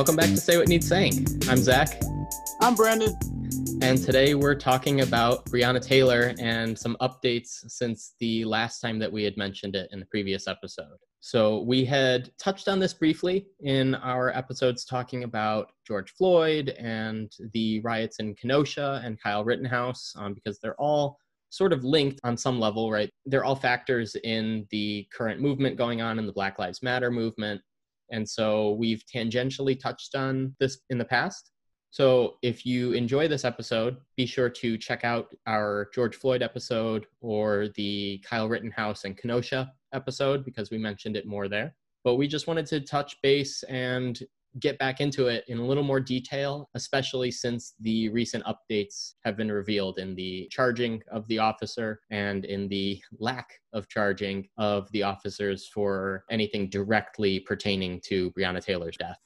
Welcome back to Say What Needs Saying. I'm Zach. I'm Brandon. And today we're talking about Breonna Taylor and some updates since the last time that we had mentioned it in the previous episode. So we had touched on this briefly in our episodes talking about George Floyd and the riots in Kenosha and Kyle Rittenhouse um, because they're all sort of linked on some level, right? They're all factors in the current movement going on in the Black Lives Matter movement. And so we've tangentially touched on this in the past. So if you enjoy this episode, be sure to check out our George Floyd episode or the Kyle Rittenhouse and Kenosha episode because we mentioned it more there. But we just wanted to touch base and get back into it in a little more detail, especially since the recent updates have been revealed in the charging of the officer and in the lack of charging of the officers for anything directly pertaining to Breonna Taylor's death.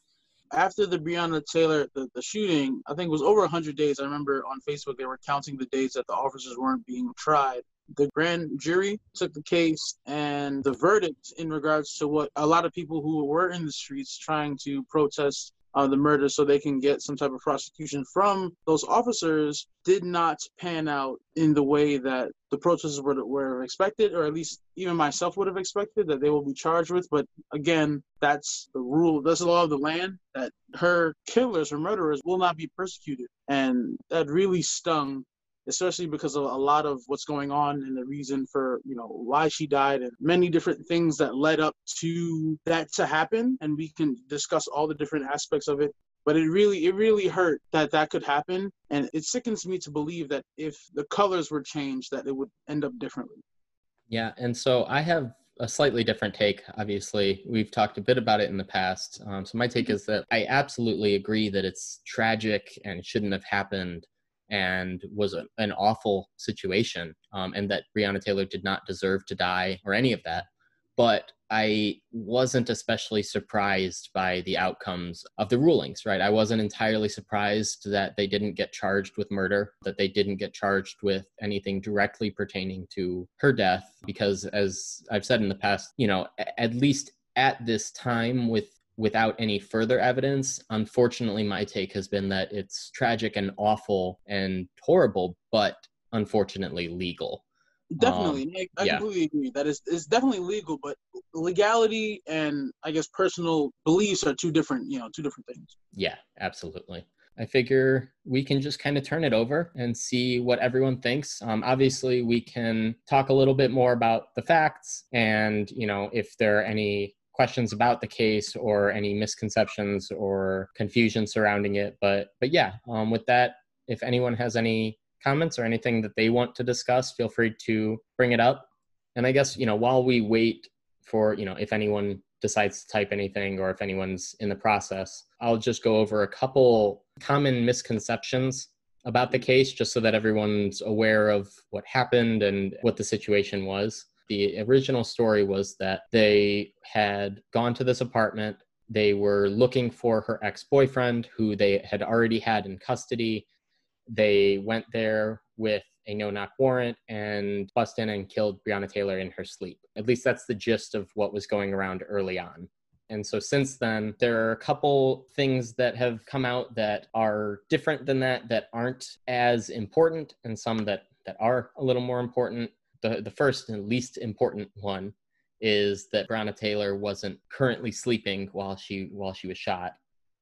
After the Breonna Taylor, the, the shooting, I think it was over 100 days. I remember on Facebook they were counting the days that the officers weren't being tried the grand jury took the case and the verdict in regards to what a lot of people who were in the streets trying to protest uh, the murder so they can get some type of prosecution from those officers did not pan out in the way that the protesters would, were expected, or at least even myself would have expected that they will be charged with. But again, that's the rule, that's the law of the land that her killers, her murderers will not be persecuted. And that really stung especially because of a lot of what's going on and the reason for you know why she died and many different things that led up to that to happen. And we can discuss all the different aspects of it but it really it really hurt that that could happen. And it sickens me to believe that if the colors were changed that it would end up differently. Yeah and so i have a slightly different take obviously. We've talked a bit about it in the past. Um, so my take mm-hmm. is that i absolutely agree that it's tragic and it shouldn't have happened and was a, an awful situation, um, and that Breonna Taylor did not deserve to die or any of that. But I wasn't especially surprised by the outcomes of the rulings, right? I wasn't entirely surprised that they didn't get charged with murder, that they didn't get charged with anything directly pertaining to her death, because as I've said in the past, you know, at least at this time with without any further evidence. Unfortunately, my take has been that it's tragic and awful and horrible, but unfortunately legal. Definitely, um, I, I yeah. completely agree. That is it's definitely legal, but legality and I guess personal beliefs are two different, you know, two different things. Yeah, absolutely. I figure we can just kind of turn it over and see what everyone thinks. Um, obviously, we can talk a little bit more about the facts and, you know, if there are any questions about the case or any misconceptions or confusion surrounding it. But but yeah, um, with that, if anyone has any comments or anything that they want to discuss, feel free to bring it up. And I guess you know while we wait for you know if anyone decides to type anything or if anyone's in the process, I'll just go over a couple common misconceptions about the case just so that everyone's aware of what happened and what the situation was. The original story was that they had gone to this apartment. They were looking for her ex boyfriend, who they had already had in custody. They went there with a no knock warrant and bust in and killed Breonna Taylor in her sleep. At least that's the gist of what was going around early on. And so since then, there are a couple things that have come out that are different than that, that aren't as important, and some that, that are a little more important the, the first and least important one is that Breonna Taylor wasn't currently sleeping while she while she was shot.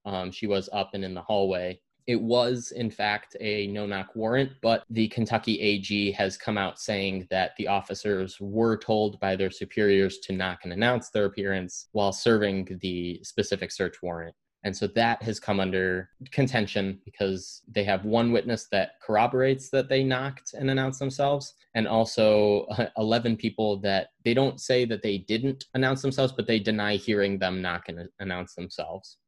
Um, she was up and in the hallway. It was, in fact, a no knock warrant, but the Kentucky AG has come out saying that the officers were told by their superiors to knock and announce their appearance while serving the specific search warrant. And so that has come under contention because they have one witness that corroborates that they knocked and announced themselves, and also uh, 11 people that they don't say that they didn't announce themselves, but they deny hearing them knock and announce themselves.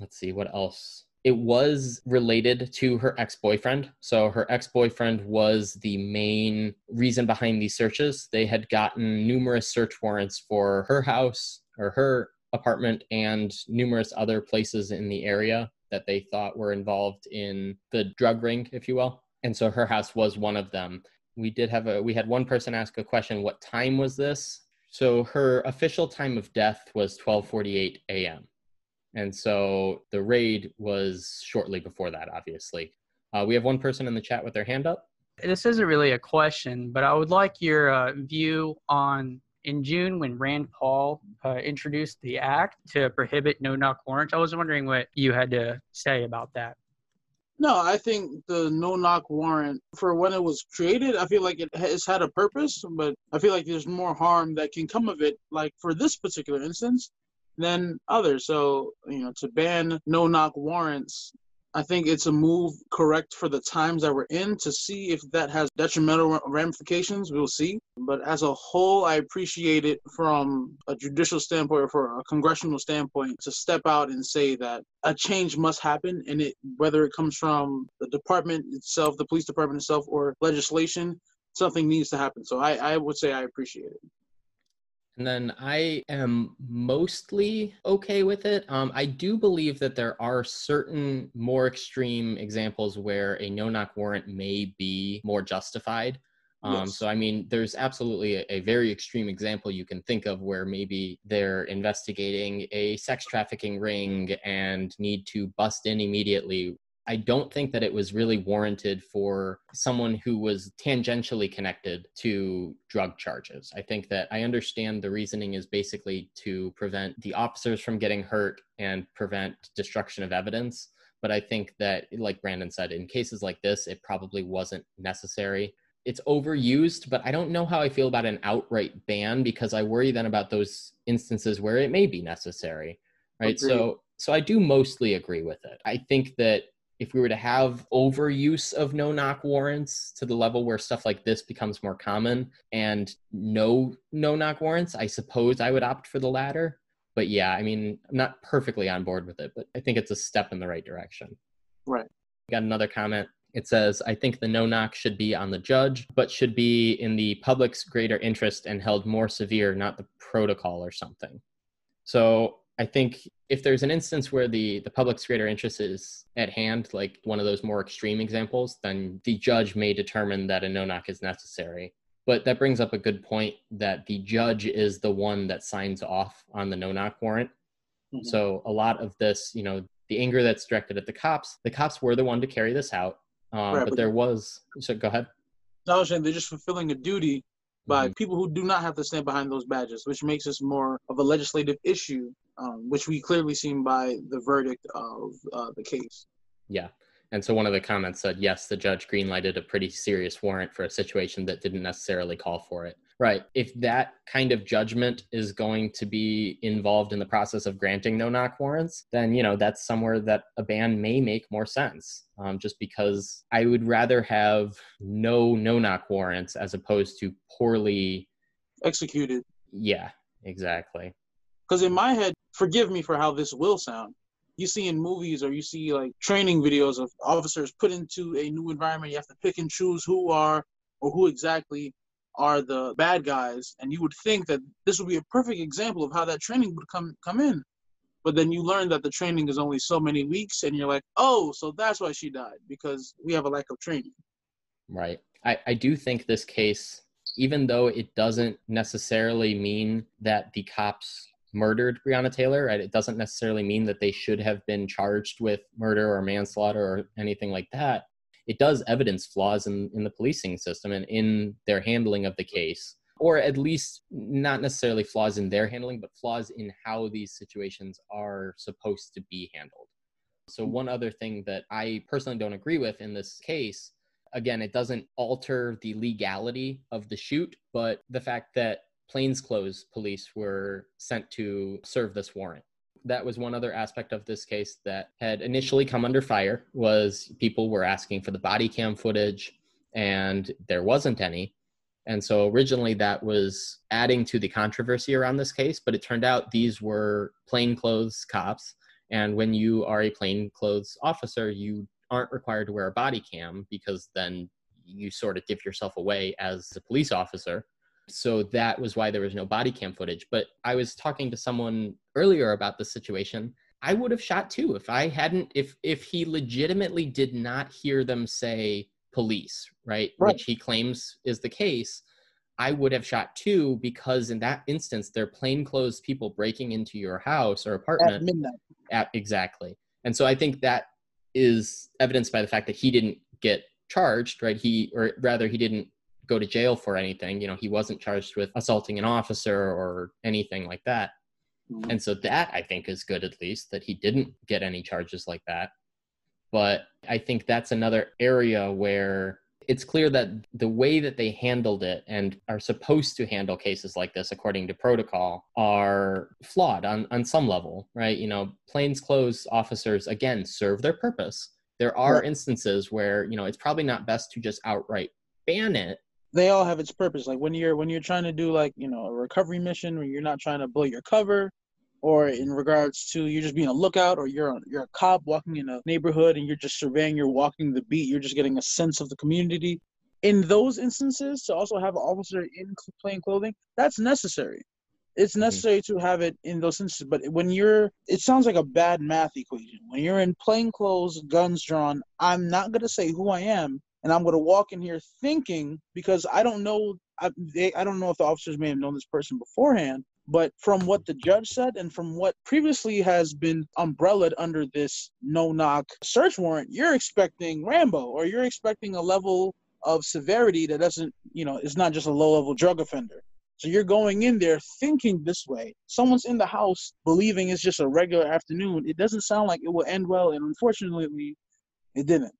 Let's see what else. It was related to her ex boyfriend. So, her ex boyfriend was the main reason behind these searches. They had gotten numerous search warrants for her house or her apartment and numerous other places in the area that they thought were involved in the drug ring, if you will. And so her house was one of them. We did have a we had one person ask a question, what time was this? So her official time of death was 12:48 a.m. And so the raid was shortly before that, obviously. Uh, we have one person in the chat with their hand up. This isn't really a question, but I would like your uh, view on in June when Rand Paul uh, introduced the act to prohibit no knock warrants. I was wondering what you had to say about that. No, I think the no knock warrant for when it was created, I feel like it has had a purpose, but I feel like there's more harm that can come of it, like for this particular instance, than others. So, you know, to ban no knock warrants I think it's a move correct for the times that we're in to see if that has detrimental ramifications. We'll see. But as a whole, I appreciate it from a judicial standpoint or for a congressional standpoint to step out and say that a change must happen. And it, whether it comes from the department itself, the police department itself, or legislation, something needs to happen. So I, I would say I appreciate it. And then I am mostly okay with it. Um, I do believe that there are certain more extreme examples where a no knock warrant may be more justified. Um, yes. So, I mean, there's absolutely a, a, very extreme example you can think of where maybe they're investigating a sex trafficking ring and need to bust in immediately I don't think that it was really warranted for someone who was tangentially connected to drug charges. I think that I understand the reasoning is basically to prevent the officers from getting hurt and prevent destruction of evidence. But I think that, like Brandon said, in cases like this, it probably wasn't necessary. It's overused, but I don't know how I feel about an outright ban because I worry then about those instances where it may be necessary. Right. Agreed. So so I do mostly agree with it. I think that if we were to have overuse of no knock warrants to the level where stuff like this becomes more common and no no knock warrants, I suppose I would opt for the latter. But yeah, I mean, I'm not perfectly on board with it, but I think it's a step in the right direction. Right. Got another comment. It says, I think the no knock should be on the judge, but should be in the public's greater interest and held more severe, not the protocol or something. So I think if there's an instance where the the public's greater interest is at hand, like one of those more extreme examples, then the judge may determine that a no knock is necessary. But that brings up a good point that the judge is the one that signs off on the no knock warrant. Mm-hmm. So a lot of this, you know, the anger that's directed at the cops, the cops were the one to carry this out. Um, right, but, but, there was. So go ahead. No, I was saying they're just fulfilling a duty by mm-hmm. people who do not have to stand behind those badges, which makes this more of a legislative issue, um, which we clearly seen by the verdict of uh, the case. Yeah. And so one of the comments said, yes, the judge greenlighted a pretty serious warrant for a situation that didn't necessarily call for it. Right. If that kind of judgment is going to be involved in the process of granting no knock warrants, then, you know, that's somewhere that a ban may make more sense. Um, just because I would rather have no no knock warrants as opposed to poorly executed. Yeah, exactly. Because in my head, forgive me for how this will sound. You see in movies or you see like training videos of officers put into a new environment. You have to pick and choose who are or who exactly are the bad guys, and you would think that this would be a perfect example of how that training would come come in. But then you learn that the training is only so many weeks, and you're like, oh, so that's why she died because we have a lack of training. Right. I, I do think this case, even though it doesn't necessarily mean that the cops murdered Breonna Taylor, right? It doesn't necessarily mean that they should have been charged with murder or manslaughter or anything like that. It does evidence flaws in, in the policing system and in their handling of the case or at least not necessarily flaws in their handling but flaws in how these situations are supposed to be handled. So mm-hmm. one other thing that i personally don't agree with in this case again it doesn't alter the legality of the shoot but the fact that plainclothes police were sent to serve this warrant. That was one other aspect of this case that had initially come under fire was people were asking for the body cam footage and there wasn't any. And so originally that was adding to the controversy around this case but it turned out these were plainclothes cops. And when you are a plainclothes officer you aren't required to wear a body cam because then you sort of give yourself away as a police officer so that was why there was no body cam footage. But I was talking to someone earlier about the situation. I would have shot too if I hadn't if if he legitimately did not hear them say police, right? right. Which he claims is the case. I would have shot too because in that instance, they're plainclothes people breaking into your house or apartment At midnight. at exactly. And so I think that is evidenced by the fact that he didn't get charged, right? He or rather he didn't go to jail for anything. You know, he wasn't charged with assaulting an officer or anything like that. Mhm. And so that I think is good at least that he didn't get any charges like that. But I think that's another area where it's clear that the way that they handled it and are supposed to handle cases like this according to protocol are flawed on, on some level, right? You know, plainclothes officers again serve their purpose. There are instances where, you know, it's probably not best to just outright ban it. They all have its purpose. Like when you're when you're trying to do like you know a recovery mission where you're not trying to blow your cover, or in regards to you're just being a lookout, or you're a, you're a cop walking in a neighborhood and you're just surveying, you're walking the beat, you're just getting a sense of the community. In those instances, to also have an officer in plain clothing, that's necessary. It's Mhm. necessary to have it in those instances. But when you're, it sounds like a bad math equation. When you're in plain clothes, guns drawn, I'm not gonna say who I am, and I'm going to walk in here thinking because I don't know I, they, I don't know if the officers may have known this person beforehand, but from what the judge said and from what previously has been umbrellaed under this no knock search warrant, you're expecting Rambo or you're expecting a level of severity that doesn't, you know, is not just a low level drug offender. So you're going in there thinking this way. Someone's in the house believing it's just a regular afternoon. It doesn't sound like it will end well, and unfortunately, it didn't.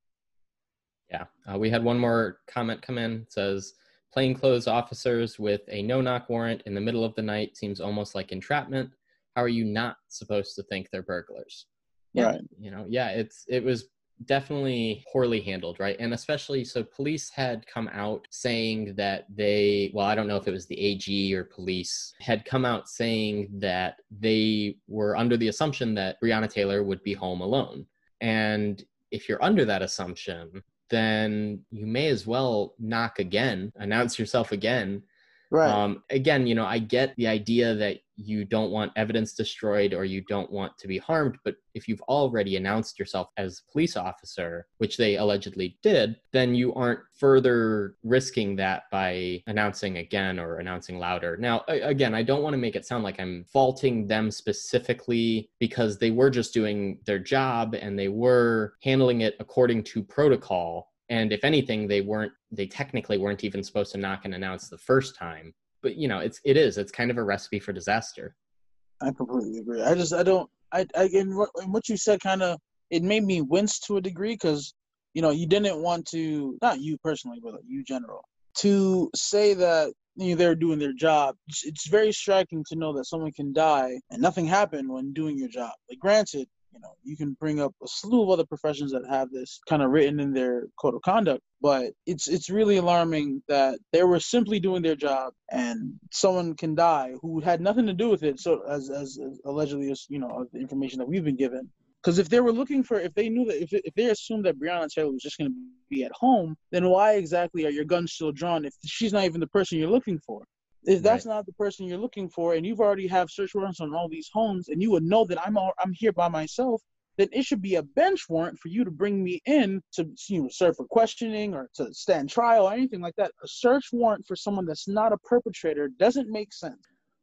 Yeah. Uh, we had one more comment come in. It says, plainclothes officers with a no knock warrant in the middle of the night seems almost like entrapment. How are you not supposed to think they're burglars? Yeah. Right. You know, yeah, it's, it was definitely poorly handled, right? And especially, so police had come out saying that they, well, I don't know if it was the AG or police, had come out saying that they were under the assumption that Breonna Taylor would be home alone. And if you're under that assumption, then you may as well knock again, announce yourself again. Right. Um, again, you know, I get the idea that you don't want evidence destroyed or you don't want to be harmed, but if you've already announced yourself as a police officer, which they allegedly did, then you aren't further risking that by announcing again or announcing louder. Now, again, I don't want to make it sound like I'm faulting them specifically because they were just doing their job and they were handling it according to protocol. And if anything, they weren't, they technically weren't even supposed to knock and announce the first time but you know it's it is it's kind of a recipe for disaster I completely agree. I just I don't I I in what, in what you said kind of it made me wince to a degree because you know you didn't want to not you personally but like you general to say that you know, they're doing their job. It's, it's very striking to know that someone can die and nothing happened when doing your job. Like granted, you know you can bring up a slew of other professions that have this kind of written in their code of conduct but it's it's really alarming that they were simply doing their job and someone can die who had nothing to do with it so as as, as allegedly as you know the information that we've been given. Because if they were looking for if they knew that if, if they assumed that Breonna Taylor was just going to be at home then why exactly are your guns still drawn if she's not even the person you're looking for if that's not the person you're looking for and you've already have search warrants on all these homes and you would know that I'm all, I'm here by myself then it should be a bench warrant for you to bring me in to you know, serve for questioning or to stand trial or anything like that. A search warrant for someone that's not a perpetrator doesn't make sense.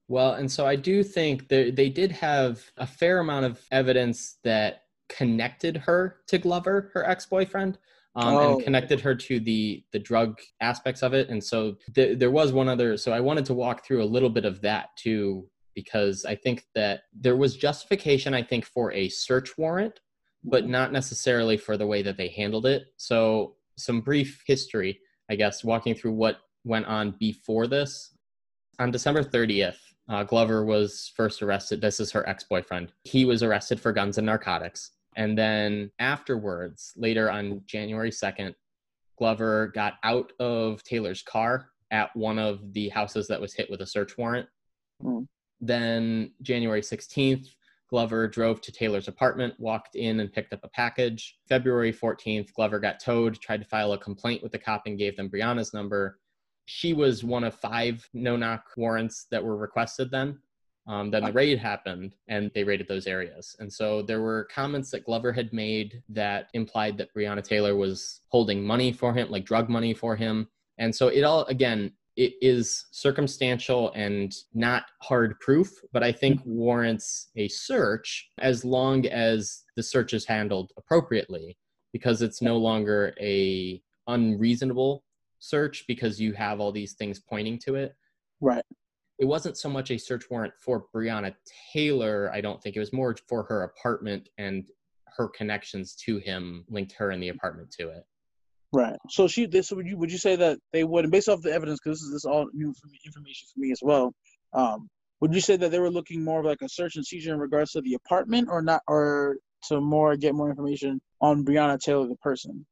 well and so i do think that they did have a fair amount of evidence that connected her to glover her ex-boyfriend um, Oh. and connected her to the the drug aspects of it and so th- there was one other so i wanted to walk through a little bit of that too because i think that there was justification i think for a search warrant but not necessarily for the way that they handled it. So, some brief history, I guess, walking through what went on before this. On December 30th, uh, Glover was first arrested. This is her ex boyfriend. He was arrested for guns and narcotics. And then afterwards, later on January 2nd, Glover got out of Taylor's car at one of the houses that was hit with a search warrant. Hmm. Then January 16th, Glover drove to Taylor's apartment, walked in and picked up a package. February 14th, Glover got towed, tried to file a complaint with the cop and gave them Breonna's number. She was one of five no knock warrants that were requested then. Um, then the raid happened and they raided those areas. And so there were comments that Glover had made that implied that Breonna Taylor was holding money for him, like drug money for him. And so it all, again, it is circumstantial and not hard proof, but I think warrants a search as long as the search is handled appropriately because it's no longer a unreasonable search because you have all these things pointing to it. Right. It wasn't so much a search warrant for Breonna Taylor, I don't think. It was more for her apartment and her connections to him linked her in the apartment to it. Right. So she. So would you would you say that they would, and based off the evidence, because this is this all new information for me as well. Um, would you say that they were looking more of like a search and seizure in regards to the apartment, or not, or to more get more information on Breonna Taylor the person?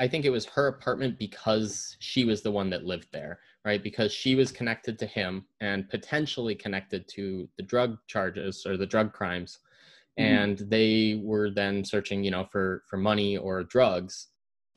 I think it was her apartment because she was the one that lived there, right? Because she was connected to him and potentially connected to the drug charges or the drug crimes. Mm-hmm. And they were then searching, you know, for for money or drugs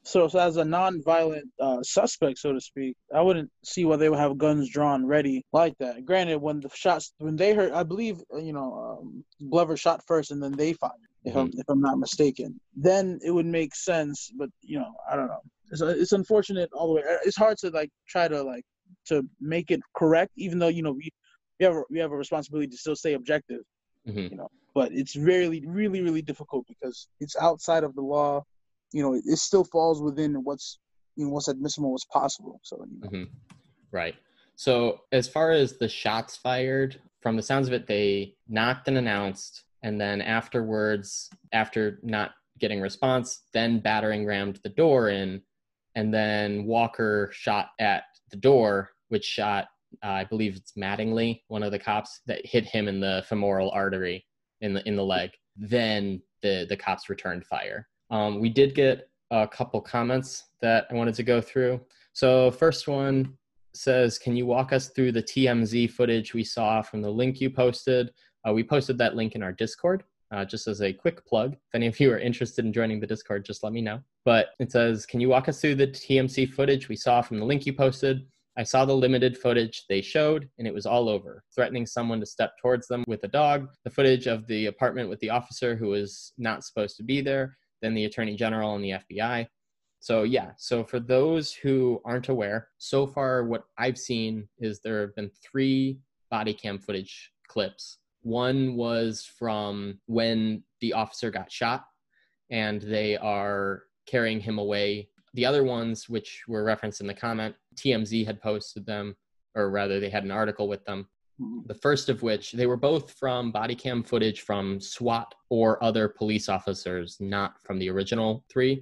so, so as a non-violent uh, suspect, so to speak, I wouldn't see why they would have guns drawn ready like that. Granted, when the shots, when they heard, I believe, uh, you know, um, Glover shot first and then they fired. If mm-hmm. I'm if I'm not mistaken, then it would make sense. But you know, I don't know. It's it's unfortunate all the way. Uh, it's hard to like try to like to make it correct, even though you know we we have a, we have a responsibility to still stay objective. Mm-hmm. You know, but it's really really really difficult because it's outside of the law you know, it, still falls within what's you know what's admissible, what's possible. So you know. mm-hmm. right. So as far as the shots fired, from the sounds of it, they knocked and announced, and then afterwards, after not getting response, then battering rammed the door in, and then Walker shot at the door, which shot, uh, I believe it's Mattingly, one of the cops, that hit him in the femoral artery in the in the leg. Then the the cops returned fire. Um, we did get a couple comments that I wanted to go through. So, first one says, Can you walk us through the TMZ footage we saw from the link you posted? Uh, we posted that link in our Discord. Uh, just as a quick plug, if any of you are interested in joining the Discord, just let me know. But it says, Can you walk us through the TMZ footage we saw from the link you posted? I saw the limited footage they showed, and it was all over, threatening someone to step towards them with a dog, the footage of the apartment with the officer who was not supposed to be there, then the Attorney General and the FBI. So, yeah, so for those who aren't aware, so far what I've seen is there have been three body cam footage clips. One was from when the officer got shot, and they are carrying him away. The other ones, which were referenced in the comment, TMZ had posted them, or rather, they had an article with them. Mm-hmm. The first of which, they were both from body cam footage from SWAT or other police officers, not from the original three.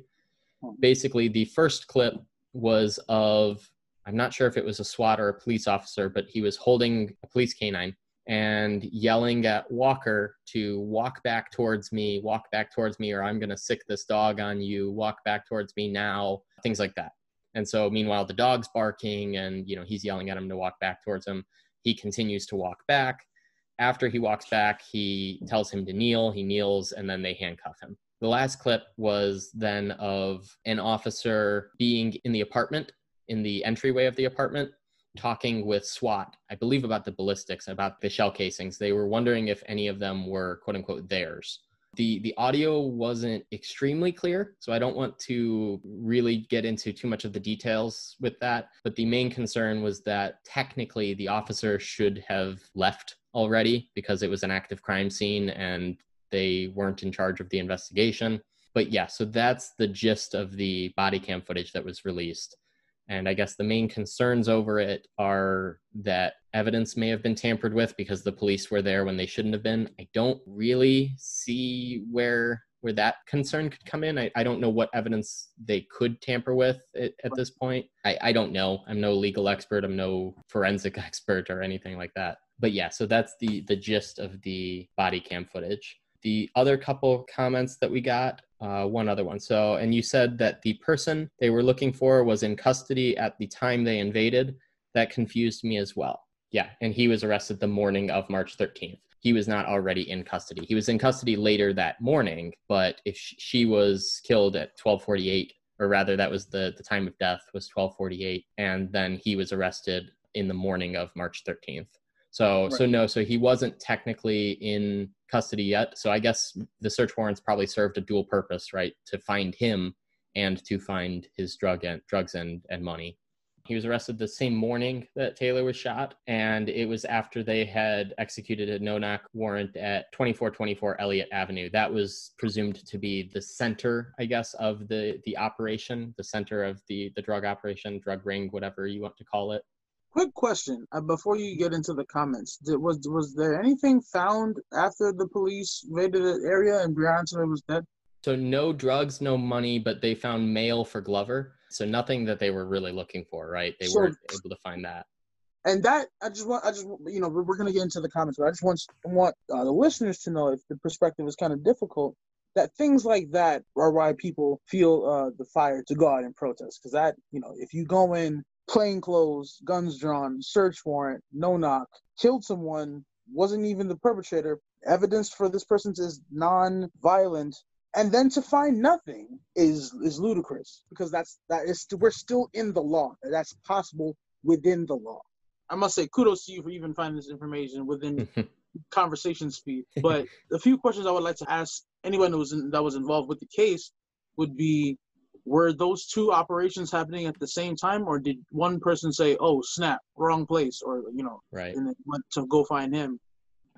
Mm-hmm. Basically, the first clip was of, I'm not sure if it was a SWAT or a police officer, but he was holding a police canine and yelling at Walker to walk back towards me, walk back towards me, or I'm going to sick this dog on you, walk back towards me now, things like that. And so, meanwhile, the dog's barking and, you know, he's yelling at him to walk back towards him. He continues to walk back. After he walks back, he tells him to kneel. He kneels, and then they handcuff him. The last clip was then of an officer being in the apartment, in the entryway of the apartment, talking with SWAT, I believe about the ballistics, about the shell casings. They were wondering if any of them were quote unquote theirs. The the audio wasn't extremely clear so i don't want to really get into too much of the details with that. But the main concern was that technically the officer should have left already because it was an active crime scene and they weren't in charge of the investigation. But yeah so that's the gist of the body cam footage that was released and I guess the main concerns over it are that evidence may have been tampered with because the police were there when they shouldn't have been. I don't really see where where that concern could come in. I, I don't know what evidence they could tamper with at, at this point. I, I don't know. I'm no legal expert. I'm no forensic expert or anything like that. But yeah, so that's the the gist of the body cam footage. The other couple comments that we got uh, one other one. So, and you said that the person they were looking for was in custody at the time they invaded. That confused me as well. Yeah, and he was arrested the morning of March 13th. He was not already in custody. He was in custody later that morning, but if she was killed at 1248, or rather, that was the, the time of death was 1248, and then he was arrested in the morning of March 13th. So, right. so no, so he wasn't technically in custody yet. So I guess the search warrants probably served a dual purpose, right? To find him and to find his drug and drugs and, and money. He was arrested the same morning that Taylor was shot, and it was after they had executed a no knock warrant at 2424 Elliott Avenue. That was presumed to be the center, I guess, of the, the operation, the center of the, the drug operation, drug ring, whatever you want to call it. Quick question uh, before you get into the comments: Did, Was was there anything found after the police raided the area and Breonna Taylor was dead? So no drugs, no money, but they found mail for Glover. So nothing that they were really looking for, right? They So- weren't able to find that. And that I just want I just you know we're, we're gonna get into the comments, but I just want want uh, the listeners to know if the perspective is kind of difficult. That things like that are why people feel uh, the fire to go out and protest. Because that you know if you go in plain clothes, guns drawn, search warrant, no knock, killed someone, wasn't even the perpetrator, evidence for this person is non-violent, and then to find nothing is is ludicrous because that's that is we're still in the law. That's possible within the law. I must say kudos to you for even finding this information within conversation speed. But a few questions I would like to ask anyone that was in, that was involved with the case would be: Were those two operations happening at the same time, or did one person say, "Oh snap, wrong place," or you know, right. and then went to go find him?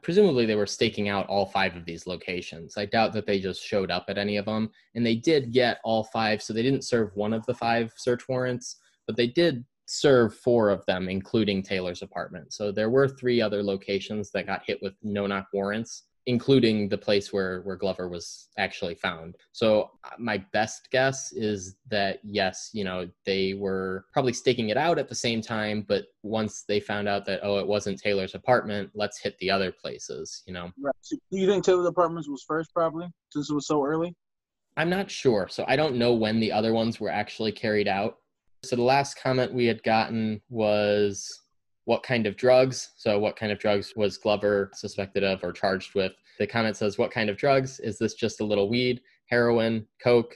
presumably they were staking out all five of these locations. I doubt that they just showed up at any of them. And they did get all five, so they didn't serve one of the five search warrants, but they did serve four of them, including Taylor's apartment. So there were three other locations that got hit with no knock warrants. Including the place where, where Glover was actually found. So, uh, my best guess is that yes, you know, they were probably staking it out at the same time, but once they found out that, oh, it wasn't Taylor's apartment, let's hit the other places, you know. Right. So do you think Taylor's Apartments was first, probably, since it was so early? I'm not sure. So I don't know when the other ones were actually carried out. So the last comment we had gotten was what kind of drugs? So what kind of drugs was Glover suspected of or charged with? The comment says, what kind of drugs? Is this just a little weed, heroin, coke?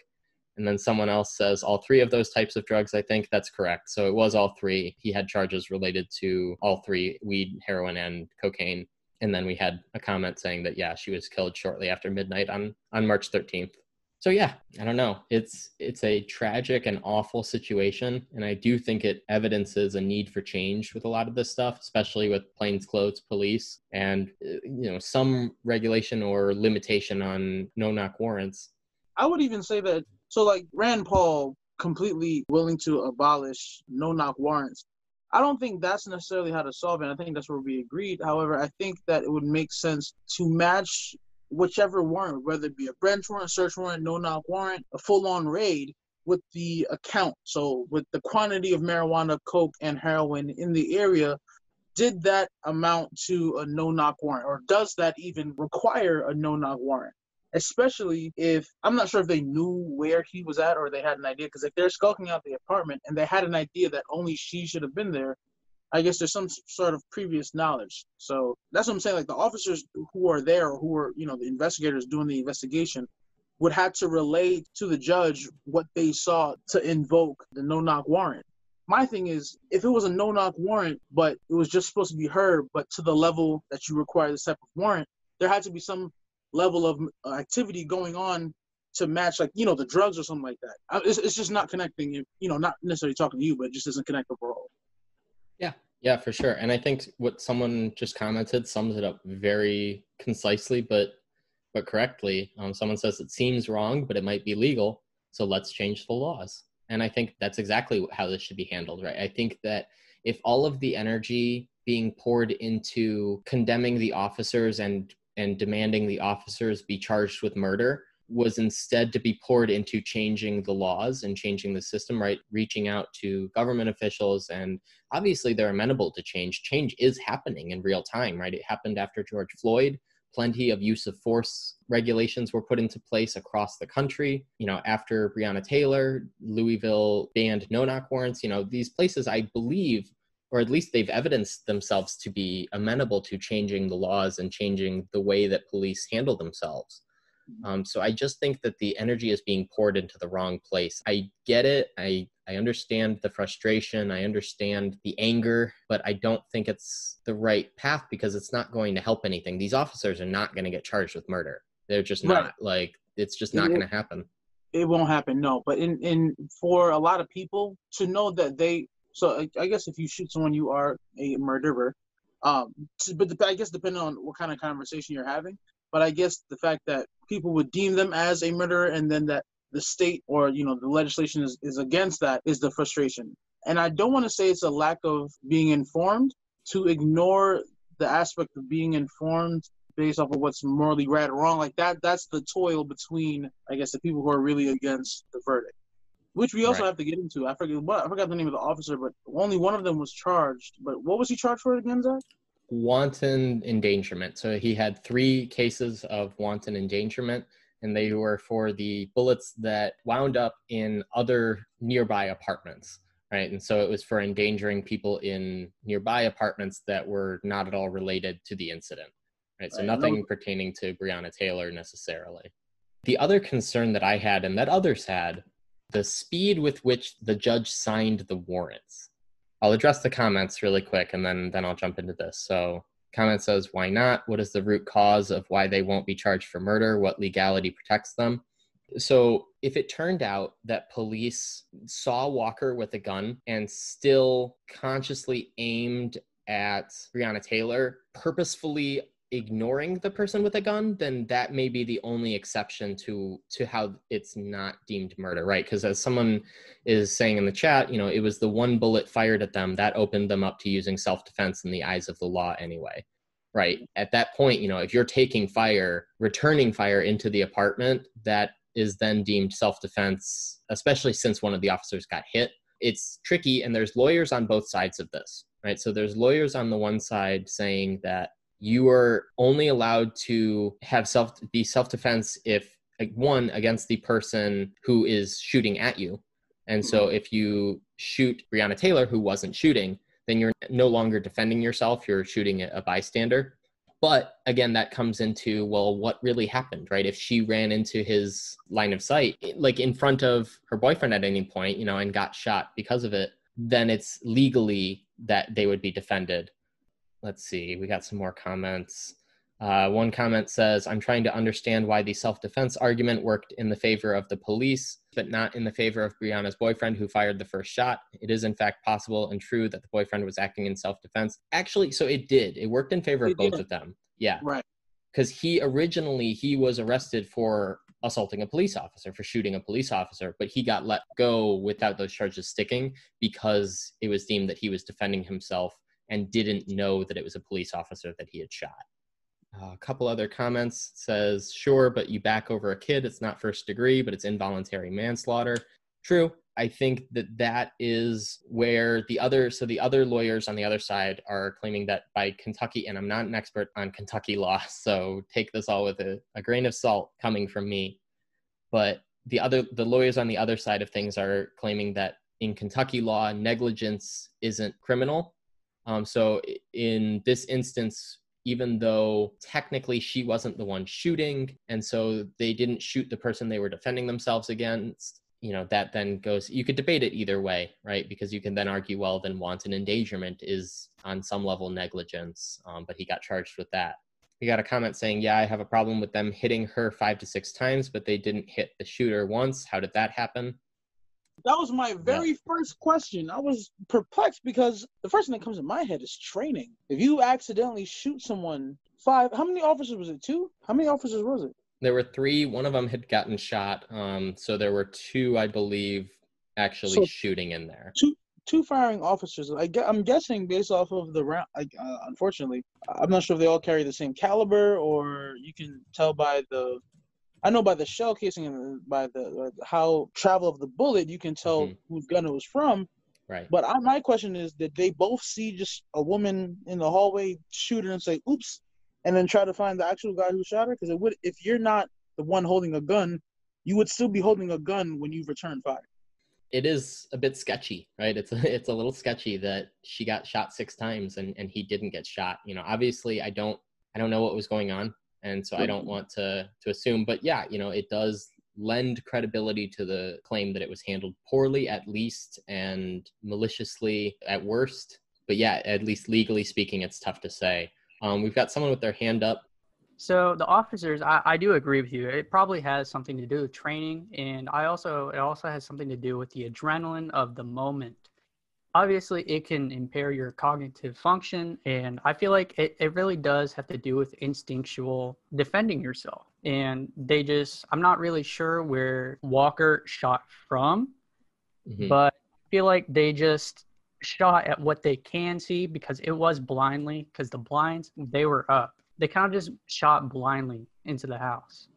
And then someone else says all three of those types of drugs. I think that's correct. So it was all three. He had charges related to all three weed, heroin, and cocaine. And then we had a comment saying that, yeah, she was killed shortly after midnight on, on March 13th so yeah i don't know it's it's a tragic and awful situation and i do think it evidences a need for change with a lot of this stuff especially with plainclothes police and uh, you know some regulation or limitation on no knock warrants I would even say that. So, like Rand Paul, completely willing to abolish no knock warrants. I don't think that's necessarily how to solve it. I think that's where we agreed. However, I think that it would make sense to match whichever warrant, whether it be a bench warrant, search warrant, no knock warrant, a full on raid, with the account. So, with the quantity of marijuana, coke, and heroin in the area, did that amount to a no knock warrant, or does that even require a no knock warrant? Especially if I'm not sure if they knew where he was at or they had an idea. Because if they're skulking out the apartment and they had an idea that only she should have been there, I guess there's some sort of previous knowledge. So that's what I'm saying. Like the officers who are there, who are you know the investigators doing the investigation, would have to relay to the judge what they saw to invoke the no knock warrant. My thing is, if it was a no knock warrant, but it was just supposed to be heard, but to the level that you require this type of warrant, there had to be some level of uh, activity going on to match, like you know, the drugs or something like that. It's, it's just not connecting. You know, not necessarily talking to you, but it just doesn't connect overall. Yeah, for sure. And I think what someone just commented sums it up very concisely, but but correctly. Um, someone says it seems wrong, but it might be legal. So let's change the laws. And I think that's exactly how this should be handled, right? I think that if all of the energy being poured into condemning the officers and and demanding the officers be charged with murder was instead to be poured into changing the laws and changing the system, right? Reaching out to government officials and obviously they're amenable to change. Change is happening in real time, right? It happened after George Floyd. Plenty of use of force regulations were put into place across the country. You know, after Breonna Taylor, Louisville banned no knock warrants. You know, these places, I believe, or at least they've evidenced themselves to be amenable to changing the laws and changing the way that police handle themselves. Um, so I just think that the energy is being poured into the wrong place. I get it. I I understand the frustration. I understand the anger, but I don't think it's the right path because it's not going to help anything. These officers are not going to get charged with murder. They're just Right. not. Like it's just not going to happen. it won't happen no but in in for a lot of people to know that they So I, I guess if you shoot someone, you are a murderer. Um, but the, I guess depending on what kind of conversation you're having. But I guess the fact that people would deem them as a murderer and then that the state or you know the legislation is, is against that is the frustration. And I don't want to say it's a lack of being informed to ignore the aspect of being informed based off of what's morally right or wrong. Like that that's the toil between I guess the people who are really against the verdict. Which we also right. have to get into. I forget what I forgot the name of the officer, but only one of them was charged. But what was he charged for again, Zach? Wanton endangerment. So he had three cases of wanton endangerment, and they were for the bullets that wound up in other nearby apartments, right? And so it was for endangering people in nearby apartments that were not at all related to the incident, right? So nothing no. pertaining to Breonna Taylor necessarily. The other concern that I had and that others had the speed with which the judge signed the warrants I'll address the comments really quick and then then I'll jump into this. So comment says why not? What is the root cause of why they won't be charged for murder? What legality protects them? So if it turned out that police saw Walker with a gun and still consciously aimed at Breonna Taylor, purposefully ignoring the person with a gun, then that may be the only exception to to how it's not deemed murder, right? Because as someone is saying in the chat, you know, it was the one bullet fired at them that opened them up to using self-defense in the eyes of the law anyway. Right. At that point, you know, if you're taking fire, returning fire into the apartment, that is then deemed self-defense, especially since one of the officers got hit. It's tricky and there's lawyers on both sides of this, right? So there's lawyers on the one side saying that you are only allowed to have self be self-defense if one against the person who is shooting at you. And so mm-hmm. if you shoot breonna taylor who wasn't shooting then you're no longer defending yourself. You're shooting a bystander. But again that comes into well what really happened right? If she ran into his line of sight like in front of her boyfriend at any point you know and got shot because of it then it's legally that they would be defended let's see, we got some more comments. Uh, one comment says, I'm trying to understand why the self defense argument worked in the favor of the police, but not in the favor of Breonna's boyfriend who fired the first shot. It is, in fact, possible and true that the boyfriend was acting in self defense. Actually, so it did. It worked in favor it of both did. of them. Yeah. Right. Because he originally he was arrested for assaulting a police officer for shooting a police officer but he got let go without those charges sticking because it was deemed that he was defending himself and didn't know that it was a police officer that he had shot. Uh, a couple other comments says, sure, but you back over a kid. It's not first degree, but it's involuntary manslaughter. True. I think that that is where the other, so the other lawyers on the other side are claiming that by Kentucky, and I'm not an expert on Kentucky law, so take this all with a, a grain of salt coming from me. But the other, the lawyers on the other side of things are claiming that in Kentucky law, negligence isn't criminal um, so in this instance, even though technically she wasn't the one shooting, and so they didn't shoot the person they were defending themselves against, you know, that then goes, you could debate it either way, right? Because you can then argue, well, then wanton endangerment is on some level negligence, um, but he got charged with that. We got a comment saying, yeah, I have a problem with them hitting her five to six times, but they didn't hit the shooter once. How did that happen? That was my very yeah. first question. I was perplexed because the first thing that comes to my head is training. If you accidentally shoot someone, five, how many officers was it? Two? How many officers was it? There were three. One of them had gotten shot. Um, so there were two, I believe, actually so shooting in there. Two, two firing officers. I am guessing based off of the round. Like, uh, unfortunately, I'm not sure if they all carry the same caliber, or you can tell by the I know by the shell casing and by the uh, how travel of the bullet, you can tell mm-hmm. whose gun it was from. Right. But I, my question is, did they both see just a woman in the hallway shoot her and say, "Oops," and then try to find the actual guy who shot her? Because it would, if you're not the one holding a gun, you would still be holding a gun when you return fire. It is a bit sketchy, right? It's a, it's a little sketchy that she got shot six times and, and he didn't get shot. You know, obviously, I don't I don't know what was going on and so I don't want to to assume. But yeah, you know, it does lend credibility to the claim that it was handled poorly at least and maliciously at worst. But yeah, at least legally speaking, it's tough to say. Um, we've got someone with their hand up. So the officers, I, I do agree with you. It probably has something to do with training, and I also it also has something to do with the adrenaline of the moment. Obviously it can impair your cognitive function and i feel like it, it really does have to do with instinctual defending yourself. And they just i'm not really sure where walker shot from mm-hmm. but i feel like they just shot at what they can see because it was blindly because the blinds they were up. They kind of just shot blindly into the house.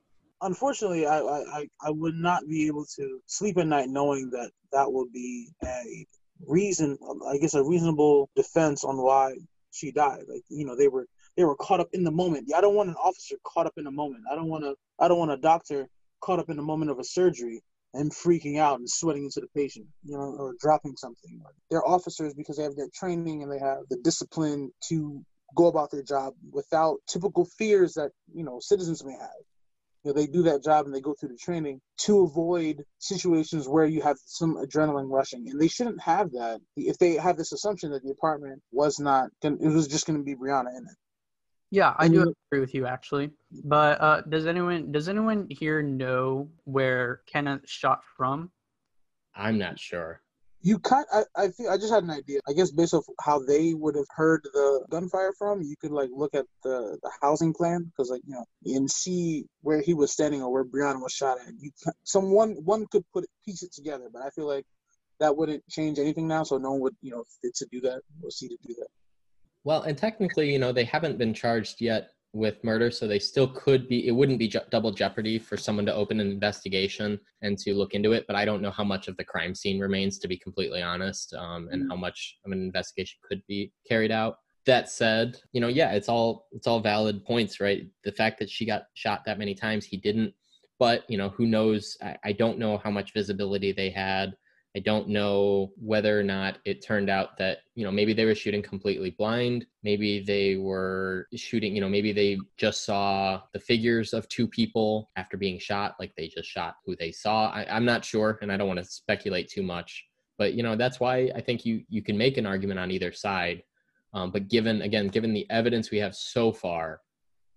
Unfortunately I, I i would not be able to sleep at night knowing that that would be a reason, um, I guess, a reasonable defense on why she died. Like you know, they were they were caught up in the moment. I don't want an officer caught up in the moment. I don't want to. I don't want a doctor caught up in the moment of a surgery and freaking out and sweating into the patient, you know, or dropping something. They're officers because they have their training and they have the discipline to go about their job without typical fears that you know citizens may have you know, they do that job and they go through the training to avoid situations where you have some adrenaline rushing. And they shouldn't have that if they have this assumption that the apartment was not, gonna, it was just going to be Breonna in it. Yeah, I do agree with you actually. But uh, does anyone does anyone here know where Kenneth shot from? I'm not sure you kind I, I feel I just had an idea. I guess based off how they would have heard the gunfire from, you could like look at the, the housing plan because like you know and see where he was standing or where Breonna was shot at. You can, someone one could put it, piece it together, but I feel like that wouldn't change anything now. So no one would you know fit to do that or see to do that. Well, and technically, you know, they haven't been charged yet with murder, so they still could be. It wouldn't be ju- double jeopardy for someone to open an investigation and to look into it. But I don't know how much of the crime scene remains, to be completely honest, um, and mm-hmm. how much of an investigation could be carried out. That said, you know, yeah, it's all it's all valid points, right? The fact that she got shot that many times, he didn't. But you know, who knows? I, I don't know how much visibility they had I don't know whether or not it turned out that, you know, maybe they were shooting completely blind. Maybe they were shooting, you know, maybe they just saw the figures of two people after being shot, like they just shot who they saw. I, am not sure, and I don't want to speculate too much. But, you know, that's why I think you, you can make an argument on either side. Um, but given, again, given the evidence we have so far,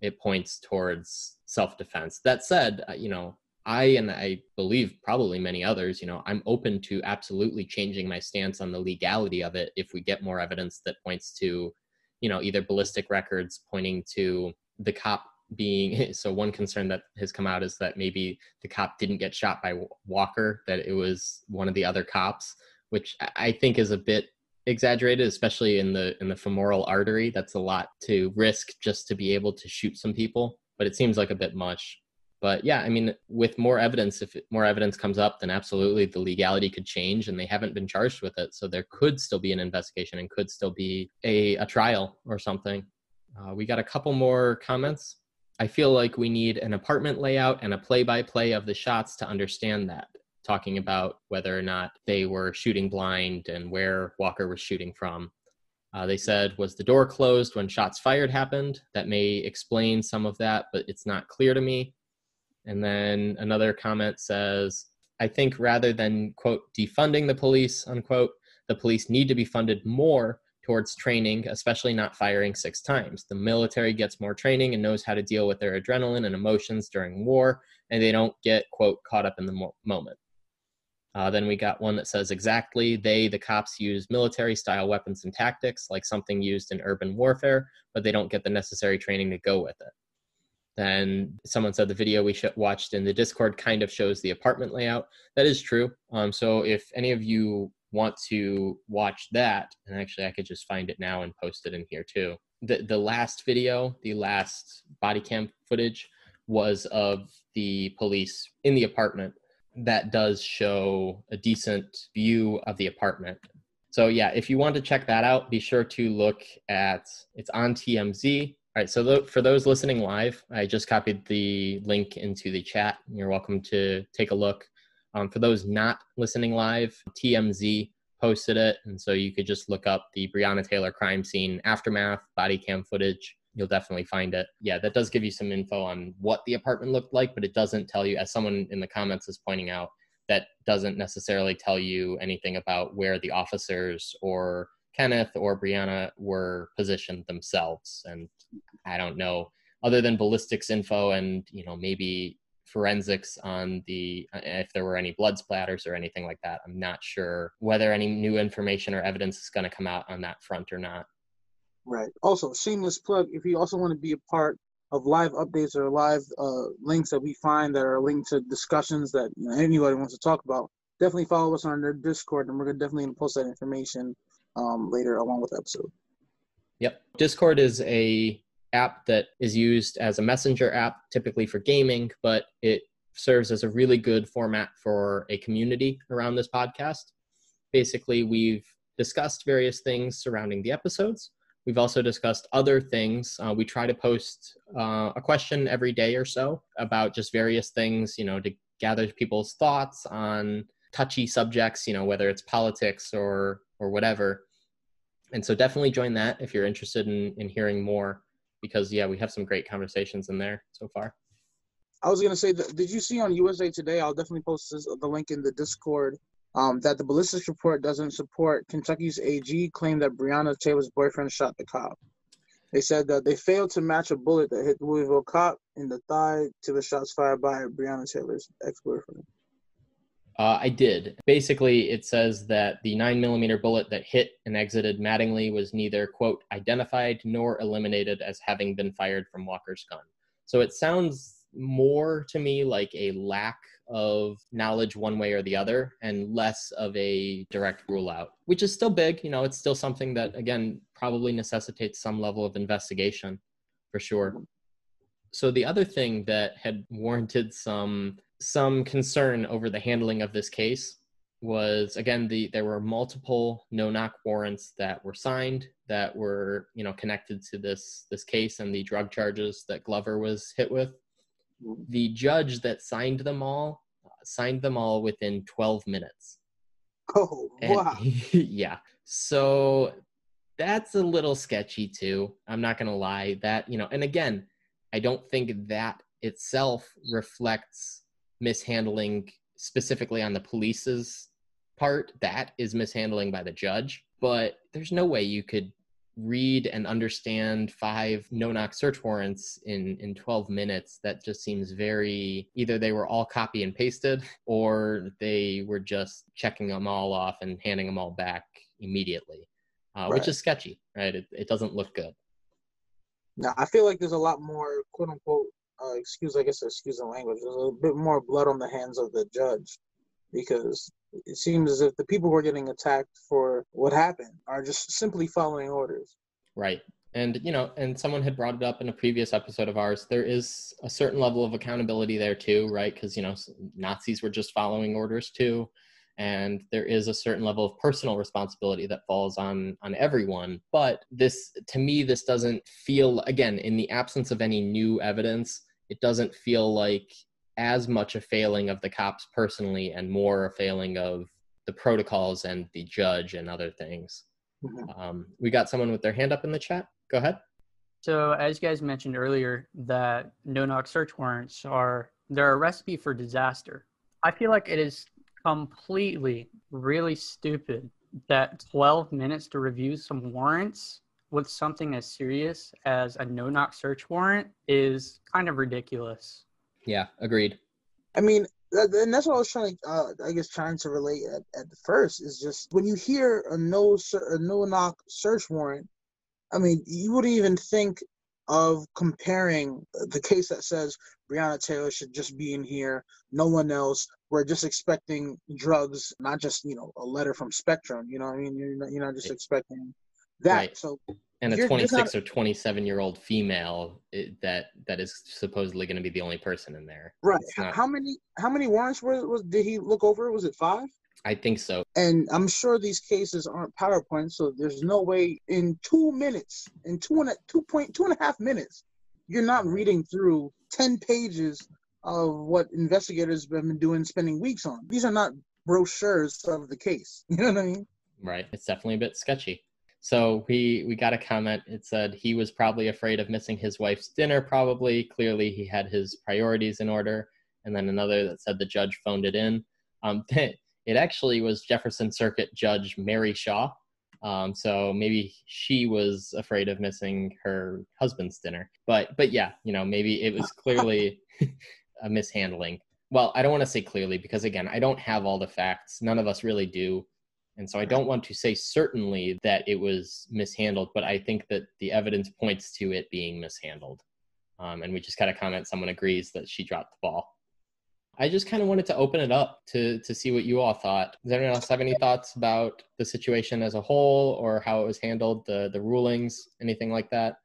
it points towards self defense. That said, uh, you know, I and I believe probably many others, you know, I'm open to absolutely changing my stance on the legality of it if we get more evidence that points to, you know, either ballistic records pointing to the cop being so one concern that has come out is that maybe the cop didn't get shot by Walker, that it was one of the other cops, which I think is a bit exaggerated especially in the in the femoral artery. That's a lot to risk just to be able to shoot some people but it seems like a bit much but yeah i mean with more evidence if more evidence comes up then absolutely the legality could change and they haven't been charged with it so there could still be an investigation and could still be a, a trial or something uh, we got a couple more comments i feel like we need an apartment layout and a play-by-play of the shots to understand that talking about whether or not they were shooting blind and where walker was shooting from uh, they said, was the door closed when shots fired happened? That may explain some of that, but it's not clear to me. And then another comment says, I think rather than, quote, defunding the police, unquote, the police need to be funded more towards training, especially not firing six times. The military gets more training and knows how to deal with their adrenaline and emotions during war, and they don't get, quote, caught up in the mo- moment. Uh, then we got one that says exactly they, the cops, use military style weapons and tactics like something used in urban warfare, but they don't get the necessary training to go with it. Then someone said the video we watched in the Discord kind of shows the apartment layout. That is true. Um, so if any of you want to watch that, and actually I could just find it now and post it in here too. The the last video, the last body cam footage was of the police in the apartment. That does show a decent view of the apartment. So yeah, if you want to check that out, be sure to look at it's on TMZ. All right, so for those listening live, I just copied the link into the chat. You're welcome to take a look. Um, for those not listening live, TMZ posted it, and so you could just look up the Breonna Taylor crime scene aftermath body cam footage. You'll definitely find it. Yeah, that does give you some info on what the apartment looked like, but it doesn't tell you, as someone in the comments is pointing out, that doesn't necessarily tell you anything about where the officers or Kenneth or Breonna were positioned themselves. And I don't know, other than ballistics info and, you know, maybe forensics on the uh, if there were any blood splatters or anything like that. I'm not sure whether any new information or evidence is going to come out on that front or not. Right. Also, shameless plug. If you also want to be a part of live updates or live uh, links that we find that are linked to discussions that you know, anybody wants to talk about, definitely follow us on their Discord, and we're going to definitely post that information um, later along with the episode. Yep. Discord is a app that is used as a messenger app, typically for gaming, but it serves as a really good format for a community around this podcast. Basically, we've discussed various things surrounding the episodes. We've also discussed other things. Uh, we try to post uh, a question every day or so about just various things, you know, to gather people's thoughts on touchy subjects, you know, whether it's politics or or whatever. And so definitely join that if you're interested in, in hearing more because yeah, we have some great conversations in there so far. I was gonna say, did you see on USA Today? I'll definitely post this, the link in the Discord. Um, that the ballistics report doesn't support Kentucky's AG claim that Breonna Taylor's boyfriend shot the cop. They said that they failed to match a bullet that hit the Louisville cop in the thigh to the shots fired by Breonna Taylor's ex-boyfriend. Uh, I did. Basically, it says that the 9mm bullet that hit and exited Mattingly was neither, quote, identified nor eliminated as having been fired from Walker's gun. So it sounds more to me like a lack of knowledge one way or the other and less of a direct rule out, which is still big. You know, it's still something that, again, probably necessitates some level of investigation for sure. So the other thing that had warranted some some concern over the handling of this case was again the there were multiple no knock warrants that were signed that were you know connected to this this case and the drug charges that Glover was hit with. The judge that signed them all uh, signed them all within 12 minutes. Oh wow. yeah. So that's a little sketchy too. I'm not going to lie. That you know and again i don't think that itself reflects mishandling specifically on the police's part that is mishandling by the judge. But there's no way you could read and understand five no knock search warrants in in 12 minutes. That just seems very either they were all copy and pasted or they were just checking them all off and handing them all back immediately uh, right. which is sketchy right? It, it doesn't look good. Now i feel like there's a lot more quote unquote uh, excuse, I guess, excuse the language. There's a bit more blood on the hands of the judge because it seems as if the people who are getting attacked for what happened are just simply following orders. Right. And, you know, and someone had brought it up in a previous episode of ours. There is a certain level of accountability there, too, right? Because, you know, Nazis were just following orders, too and there is a certain level of personal responsibility that falls on on everyone. But this to me this doesn't feel again in the absence of any new evidence it doesn't feel like as much a failing of the cops personally and more a failing of the protocols and the judge and other things. Mm-hmm. um, we got someone with their hand up in the chat. Go ahead. So as you guys mentioned earlier that no knock search warrants are they're a recipe for disaster. I feel like it is completely really stupid that 12 minutes to review some warrants with something as serious as a no knock search warrant is kind of ridiculous. Yeah, agreed. I mean, and that's what I was trying to, uh, I guess, trying to relate at, at first is just when you hear a no a no knock search warrant, I mean, you wouldn't even think of comparing the case that says Breonna Taylor should just be in here, no one else. We're just expecting drugs, not just you know a letter from Spectrum. You know, I mean, you're not, you're not just expecting that. Right. So and a 26 not, or 27 year old female eh, that that is supposedly going to be the only person in there. Right. Not, how many how many warrants were was did he look over? Was it five? I think so. And I'm sure these cases aren't PowerPoint, so there's no way in two minutes, in two and a, two point two and a half minutes, you're not reading through ten pages of what investigators have been doing, spending weeks on. These are not brochures of the case. You know what I mean? Right. It's definitely a bit sketchy. So we we got a comment. It said he was probably afraid of missing his wife's dinner. Probably, clearly, he had his priorities in order. And then another that said the judge phoned it in. Um, It actually was Jefferson Circuit Judge Mary Shaw. Um, so maybe she was afraid of missing her husband's dinner. But but yeah, you know, maybe it was clearly a mishandling. Well, I don't want to say clearly because again, I don't have all the facts. None of us really do. And so I don't want to say certainly that it was mishandled, but I think that the evidence points to it being mishandled. Um, and we just got a comment someone agrees that she dropped the ball. I just kind of wanted to open it up to to see what you all thought. Does anyone else have any thoughts about the situation as a whole or how it was handled, the the rulings, anything like that?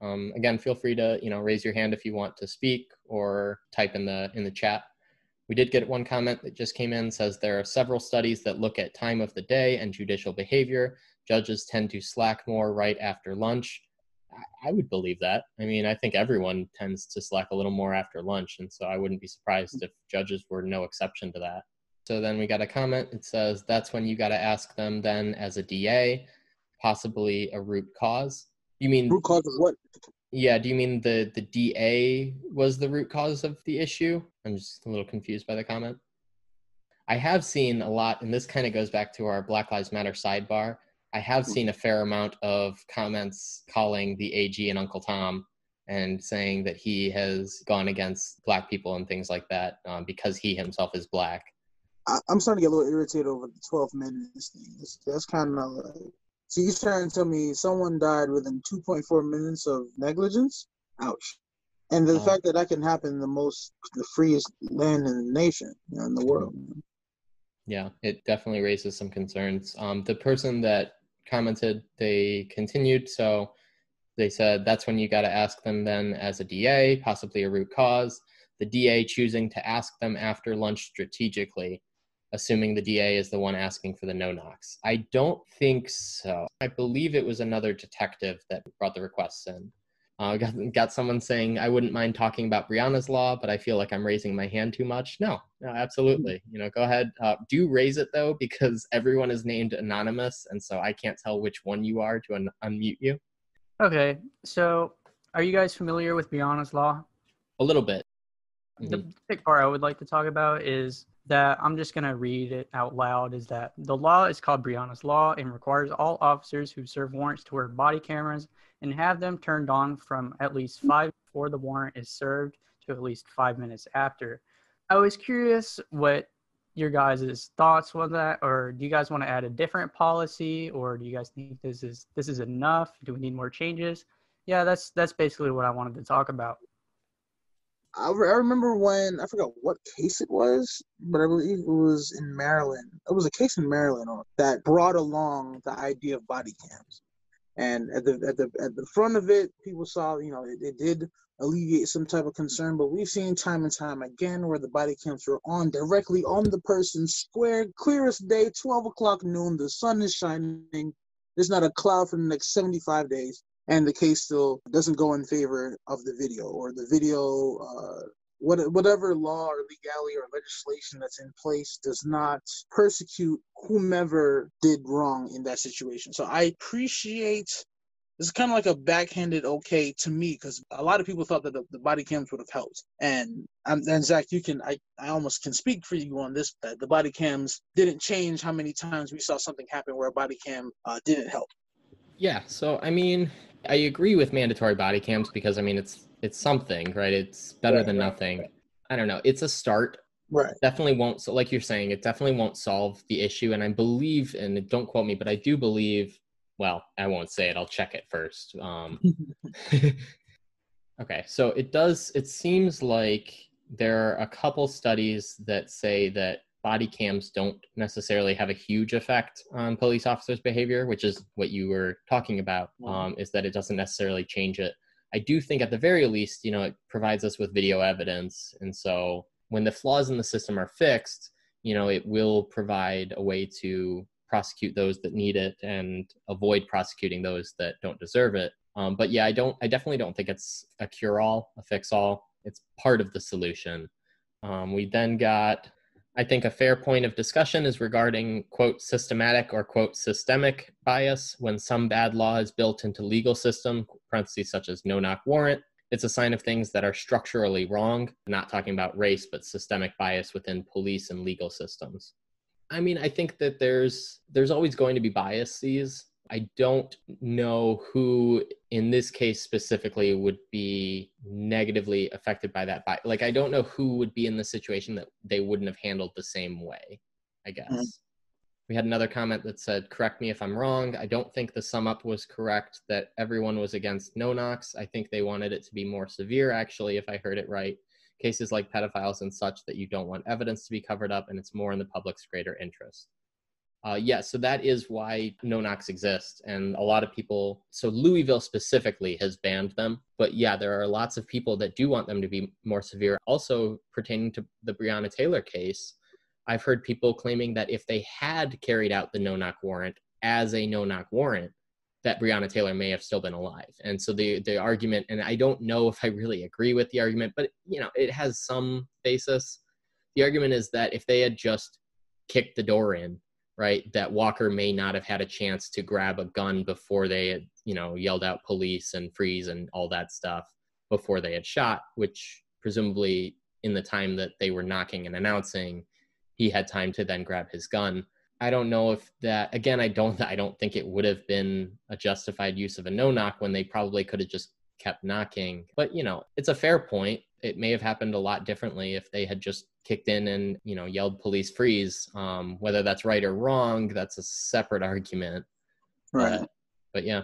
Um, again, feel free to you know raise your hand if you want to speak or type in the in the chat. We did get one comment that just came in says there are several studies that look at time of the day and judicial behavior. Judges tend to slack more right after lunch. I would believe that. I mean, I think everyone tends to slack a little more after lunch, and so I wouldn't be surprised if judges were no exception to that. So then we got a comment. It says that's when you got to ask them then as a DA, possibly a root cause. You mean root cause of what? Yeah, do you mean the the DA was the root cause of the issue? I'm just a little confused by the comment. I have seen a lot, and this kind of goes back to our Black Lives Matter sidebar. I have seen a fair amount of comments calling the AG and Uncle Tom and saying that he has gone against black people and things like that um, because he himself is black. I, am starting to get a little irritated over the 12 minutes thing. That's, that's kind of like so you're trying to tell me someone died within 2.4 minutes of negligence? Ouch. And the oh. fact that that can happen in the most, the freest land in the nation, you know, in the world. Yeah, it definitely raises some concerns. Um, the person that commented, they continued. So they said that's when you got to ask them then as a DA, possibly a root cause. The DA choosing to ask them after lunch strategically, assuming the DA is the one asking for the no knocks. I don't think so. I believe it was another detective that brought the requests in. Uh, got, got someone saying, I wouldn't mind talking about Breonna's law, but I feel like I'm raising my hand too much. No, no, absolutely. You know, go ahead. Uh, do raise it though, because everyone is named anonymous. And so I can't tell which one you are to un- unmute you. Okay. So are you guys familiar with Breonna's law? A little bit. Mm-hmm. The big part I would like to talk about is that I'm just going to read it out loud is that the law is called Breonna's Law and requires all officers who serve warrants to wear body cameras and have them turned on from at least five before the warrant is served to at least five minutes after. I was curious what your guys' thoughts on that, or do you guys want to add a different policy, or do you guys think this is this is enough? Do we need more changes? Yeah, that's that's basically what I wanted to talk about. I, remember when I forgot what case it was, but I believe it was in Maryland. It was a case in Maryland that brought along the idea of body cams. And at the at the at the front of it, people saw you know it, it did alleviate some type of concern, but we've seen time and time again where the body cams were on directly on the person, square, clearest day, 12 o'clock noon, the sun is shining, there's not a cloud for the next 75 days, and the case still doesn't go in favor of the video, or the video uh, what, whatever law or legality or legislation that's in place does not persecute whomever did wrong in that situation. So I appreciate it's kind of like a backhanded okay to me because a lot of people thought that the, the body cams would have helped. And um, and Zach, you can I, I almost can speak for you on this that the body cams didn't change how many times we saw something happen where a body cam uh, didn't help. Yeah, so I mean, I agree with mandatory body cams because I mean it's it's something, right? It's better right, than right, nothing. Right. I don't know. It's a start. Right. Definitely won't. So, like you're saying, it definitely won't solve the issue. And I believe, and don't quote me, but I do believe. Well, I won't say it. I'll check it first. Um, okay, so it does. It seems like there are a couple studies that say that body cams don't necessarily have a huge effect on police officers' behavior, which is what you were talking about. Um, is that it doesn't necessarily change it I do think at the very least, you know, it provides us with video evidence. And so when the flaws in the system are fixed, you know, it will provide a way to prosecute those that need it and avoid prosecuting those that don't deserve it. Um, but yeah, I don't, I definitely don't think it's a cure all, a fix all. It's part of the solution. Um, we then got I think a fair point of discussion is regarding, quote, systematic or, quote, systemic bias when some bad law is built into legal system, parentheses such as no knock warrant. It's a sign of things that are structurally wrong, not talking about race, but systemic bias within police and legal systems. I mean, I think that there's there's always going to be biases. I don't know who in this case specifically would be negatively affected by that. By Like, I don't know who would be in the situation that they wouldn't have handled the same way, I guess. Mm-hmm. We had another comment that said, correct me if I'm wrong. I don't think the sum up was correct that everyone was against no knocks. I think they wanted it to be more severe, actually, if I heard it right. Cases like pedophiles and such that you don't want evidence to be covered up and it's more in the public's greater interest. Uh, yeah, so that is why no knocks exist. And a lot of people, so Louisville specifically has banned them. But yeah, there are lots of people that do want them to be more severe. Also, pertaining to the Breonna Taylor case, I've heard people claiming that if they had carried out the no knock warrant as a no knock warrant, that Breonna Taylor may have still been alive. And so the the argument, and I don't know if I really agree with the argument, but you know, it has some basis. The argument is that if they had just kicked the door in right? That Walker may not have had a chance to grab a gun before they had, you know, yelled out police and freeze and all that stuff before they had shot, which presumably in the time that they were knocking and announcing, he had time to then grab his gun. I don't know if that again I don't I don't think it would have been a justified use of a no knock when they probably could have just kept knocking. But you know, it's a fair point. It may have happened a lot differently if they had just kicked in and you know yelled police freeze um, whether that's right or wrong that's a separate argument. Right. But, but yeah.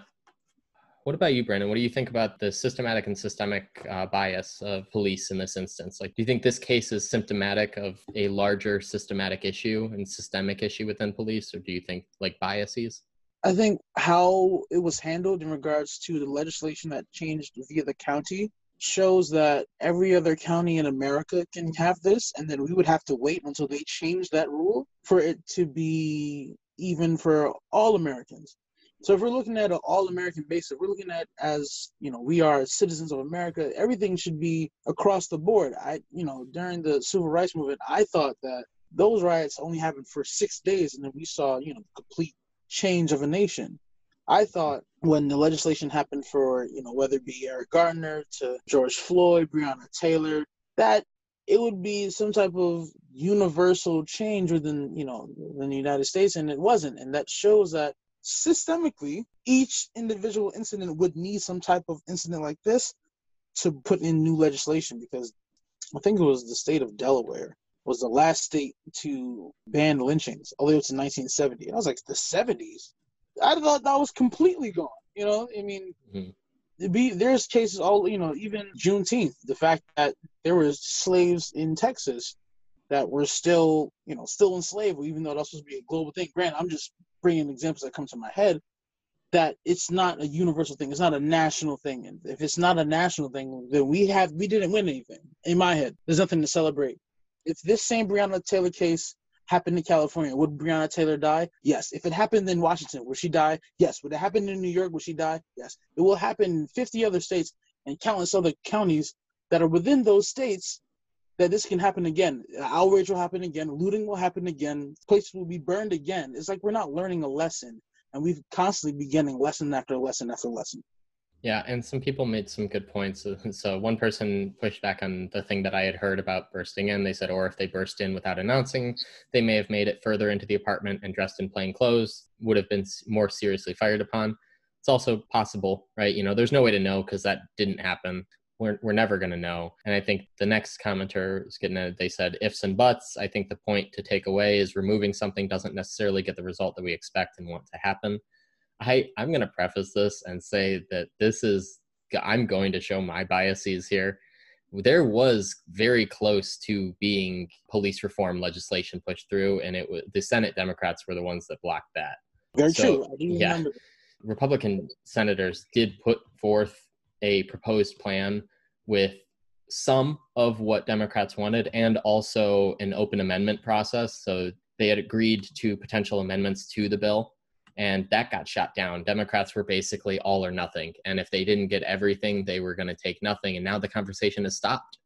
What about you brandon? What do you think about the systematic and systemic uh, bias of police in this instance? Like do you think this case is symptomatic of a larger systematic issue and systemic issue within police or do you think like biases? I think how it was handled in regards to the legislation that changed via the county shows that every other county in America can have this, and then we would have to wait until they change that rule for it to be even for all Americans. So if we're looking at an all-American basis, we're looking at as you know we are citizens of America. Everything should be across the board. I you know during the civil rights movement, I thought that those riots only happened for six days, and then we saw you know complete change of a nation. I thought when the legislation happened for, you know, whether it be Eric Garner to George Floyd, Breonna Taylor, that it would be some type of universal change within, you know, in the United States, and it wasn't. And that shows that systemically, each individual incident would need some type of incident like this to put in new legislation because I think it was the state of Delaware was the last state to ban lynchings, although it's in 1970. And I was like, the 70s? I thought that was completely gone. You know, I mean, mm-hmm. be there's cases all you know, even Juneteenth, the fact that there were slaves in Texas that were still you know still enslaved, even though that's supposed to be a global thing. Grant, I'm just bringing examples that come to my head. That it's not a universal thing. It's not a national thing. And if it's not a national thing, then we have we didn't win anything. In my head, there's nothing to celebrate. If this same Breonna Taylor case happened in California, would Breonna Taylor die? Yes. If it happened in Washington, would she die? Yes. Would it happen in New York? Would she die? Yes. It will happen in 50 other states and countless other counties that are within those states that this can happen again. Outrage will happen again. Looting will happen again. Places will be burned again. It's like we're not learning a lesson, and we've constantly been getting lesson after lesson after lesson. Yeah, and some people made some good points. Uh, so one person pushed back on the thing that I had heard about bursting in. They said, or if they burst in without announcing, they may have made it further into the apartment and dressed in plain clothes, would have been more seriously fired upon. It's also possible, right? You know, there's no way to know because that didn't happen. We're, we're never going to know. And I think the next commenter was getting at, they said ifs and buts. I think the point to take away is removing something doesn't necessarily get the result that we expect and want to happen I I'm going to preface this and say that this is I'm going to show my biases here. There was very close to being police reform legislation pushed through, and it was the Senate Democrats were the ones that blocked that. Very so, true. yeah, remember. Republican senators did put forth a proposed plan with some of what Democrats wanted and also an open amendment process. So they had agreed to potential amendments to the bill and that got shot down. Democrats were basically all or nothing, and if they didn't get everything, they were going to take nothing. And now the conversation has stopped.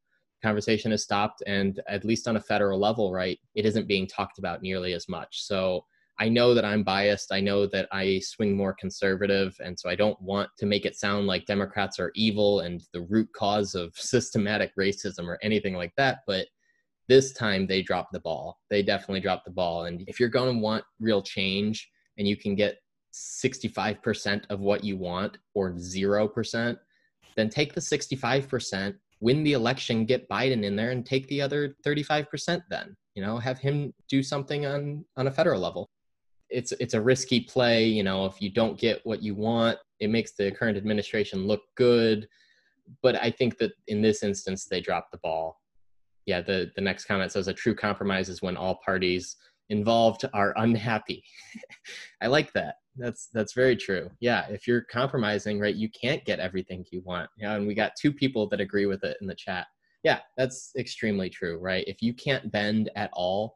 Conversation has stopped, and at least on a federal level, right, it isn't being talked about nearly as much. So I know that I'm biased. I know that I swing more conservative, and so I don't want to make it sound like Democrats are evil and the root cause of systematic racism or anything like that. But this time they dropped the ball. They definitely dropped the ball. And if you're going to want real change, and you can get 65% of what you want or 0%, then take the 65%, win the election, get Biden in there and take the other 35% then. You know, have him do something on on a federal level. It's it's a risky play, you know, if you don't get what you want, it makes the current administration look good, but I think that in this instance they dropped the ball. Yeah, the the next comment says a true compromise is when all parties involved are unhappy. I like that. That's that's very true. Yeah if you're compromising right you can't get everything you want. Yeah and we got two people that agree with it in the chat. Yeah that's extremely true right? If you can't bend at all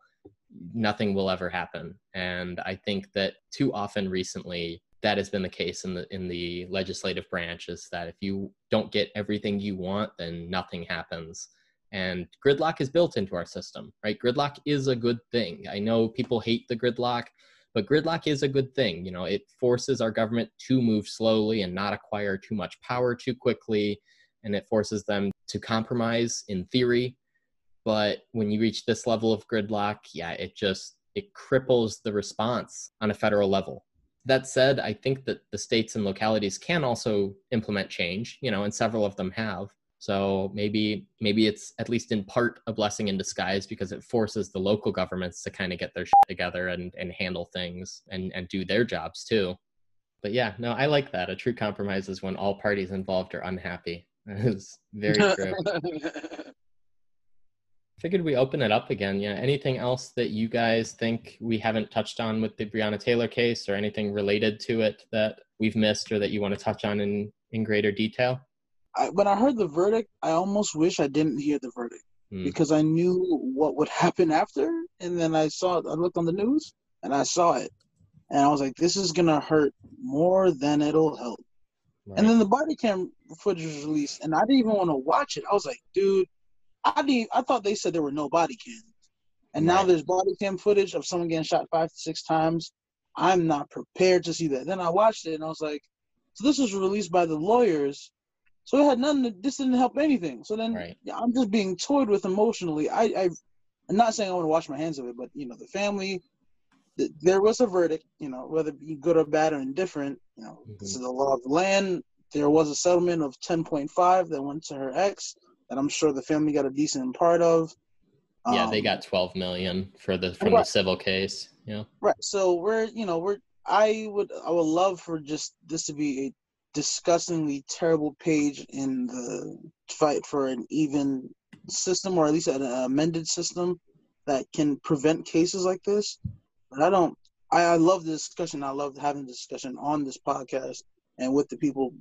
nothing will ever happen. And i think that too often recently that has been the case in the in the legislative branch is that if you don't get everything you want then nothing happens and gridlock is built into our system right gridlock is a good thing i know people hate the gridlock but gridlock is a good thing. You know, it forces our government to move slowly and not acquire too much power too quickly, and it forces them to compromise in theory. But when you reach this level of gridlock, yeah, it just it cripples the response on a federal level. That said, I think that the states and localities can also implement change, you know, and several of them have. So maybe maybe it's at least in part a blessing in disguise because it forces the local governments to kind of get their shit together and, and handle things and, and do their jobs too. But yeah, no, I like that. A true compromise is when all parties involved are unhappy. That is very true. Figured we open it up again. Yeah. Anything else that you guys think we haven't touched on with the Breonna Taylor case or anything related to it that we've missed or that you want to touch on in, in greater detail? I, when I heard the verdict, I almost wish I didn't hear the verdict mm. because I knew what would happen after. And then I saw, I looked on the news and I saw it, and I was like, this is gonna hurt more than it'll help. Right. And then the body cam footage was released, and I didn't even want to watch it. I was like, dude, I didn't. I thought they said there were no body cams, and right. now there's body cam footage of someone getting shot five to six times. I'm not prepared to see that. Then I watched it, and I was like, so this was released by the lawyers so it had nothing. To, this didn't help anything. So then right. yeah, I'm just being toyed with emotionally. I, I, I'm not saying I want to wash my hands of it, but you know, the family. The, there was a verdict. You know, whether it be good or bad or indifferent. You know, mm-hmm. this is the law of the land. There was a settlement of 10.5 that went to her ex, that I'm sure the family got a decent part of. Yeah, um, they got 12 million for the from right. the civil case. Yeah. Right. So we're you know we're I would I would love for just this to be a disgustingly terrible page in the fight for an even system, or at least an amended system that can prevent cases like this. But I don't. I, I love the discussion. I love having the discussion on this podcast and with the people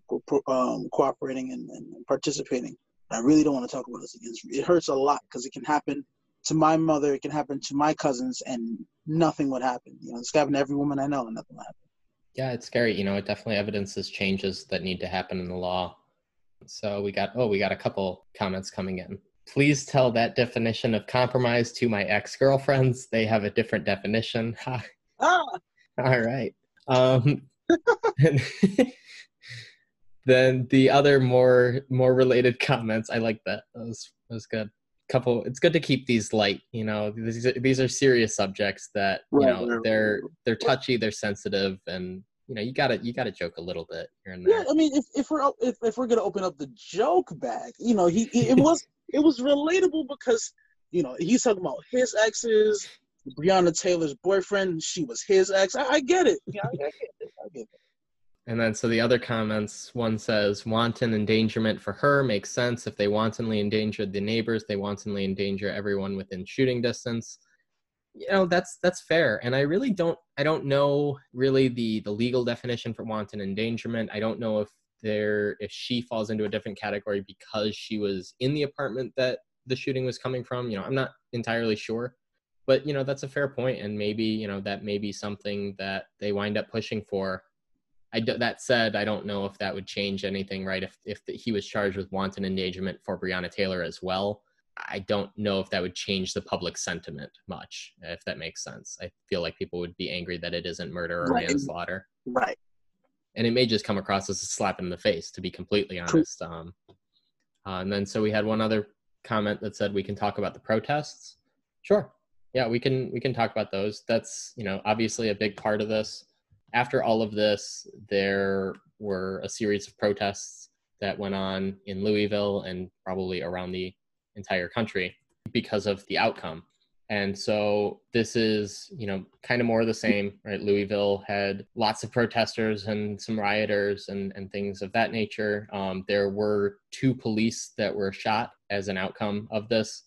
um, cooperating and, and participating. I really don't want to talk about this again. It hurts a lot because it can happen to my mother, it can happen to my cousins, and nothing would happen. You know, it's happened to every woman I know, and nothing would happen. Yeah, it's scary. You know, it definitely evidences changes that need to happen in the law. So we got, oh, we got a couple comments coming in. Please tell that definition of compromise to my ex girlfriends. They have a different definition. ah. All right. Um, then the other more more related comments. I like that. That was that was good. Couple. It's good to keep these light. You know, these are, these are serious subjects that you right, know right, they're they're touchy, they're sensitive, and you know you gotta you gotta joke a little bit here and there. Yeah, I mean, if, if we're if, if we're gonna open up the joke bag, you know, he it was it was relatable because you know he's talking about his exes, Breonna Taylor's boyfriend, she was his ex. I, I get it. Yeah, I, I, get it. I get it. And then so the other comments, one says wanton endangerment for her makes sense. If they wantonly endangered the neighbors, they wantonly endanger everyone within shooting distance. You know that's that's fair. And i really don't i don't know really the the legal definition for wanton endangerment. I don't know if there if she falls into a different category because she was in the apartment that the shooting was coming from. You know i'm not entirely sure. But you know that's a fair point and maybe you know that may be something that they wind up pushing for I do, that said, I don't know if that would change anything, right? If if the, he was charged with wanton endangerment for Breonna Taylor as well, I don't know if that would change the public sentiment much, if that makes sense. I feel like people would be angry that it isn't murder or right. manslaughter. Right. And it may just come across as a slap in the face, to be completely honest. Um, uh, and then so we had one other comment that said we can talk about the protests. Sure. Yeah, we can we can talk about those. That's you know obviously a big part of this. After all of this, there were a series of protests that went on in Louisville and probably around the entire country because of the outcome. And so this is, you know, kind of more the same, right? Louisville had lots of protesters and some rioters and, and things of that nature. Um, there were two police that were shot as an outcome of this.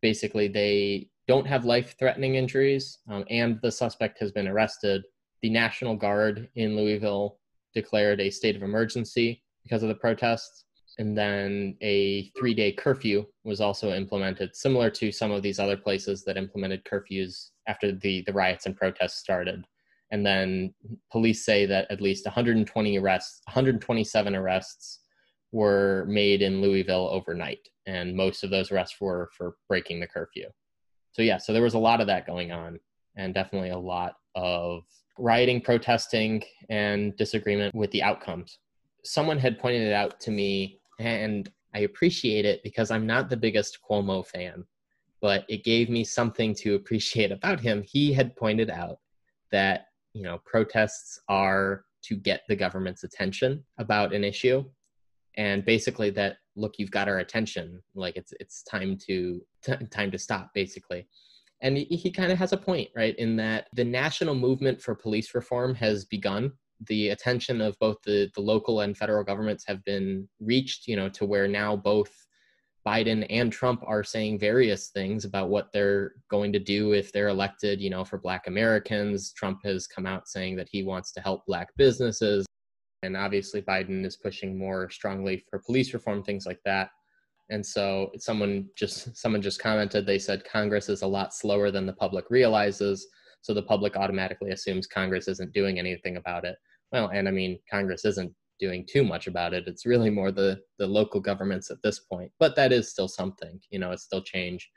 Basically, they don't have life threatening injuries, um, and the suspect has been arrested. The National Guard in Louisville declared a state of emergency because of the protests and then a three day curfew was also implemented, similar to some of these other places that implemented curfews after the, the riots and protests started. And then police say that at least 120 arrests, 127 arrests were made in Louisville overnight. And most of those arrests were for breaking the curfew. So, yeah, so there was a lot of that going on, and definitely a lot of rioting, protesting, and disagreement with the outcomes. Someone had pointed it out to me and I appreciate it because I'm not the biggest Cuomo fan, but it gave me something to appreciate about him. He had pointed out that, you know, protests are to get the government's attention about an issue and basically that look you've got our attention like it's it's time to t- time to stop basically and he, he kind of has a point right in that the national movement for police reform has begun the attention of both the, the local and federal governments have been reached, you know, to where now both Biden and Trump are saying various things about what they're going to do if they're elected, you know, for Black Americans. Trump has come out saying that he wants to help Black businesses. And obviously, Biden is pushing more strongly for police reform, things like that. And so someone just someone just commented, they said Congress is a lot slower than the public realizes. So the public automatically assumes Congress isn't doing anything about it. Well, and I mean, Congress isn't doing too much about it. It's really more the the local governments at this point. But that is still something, you know, it's still change.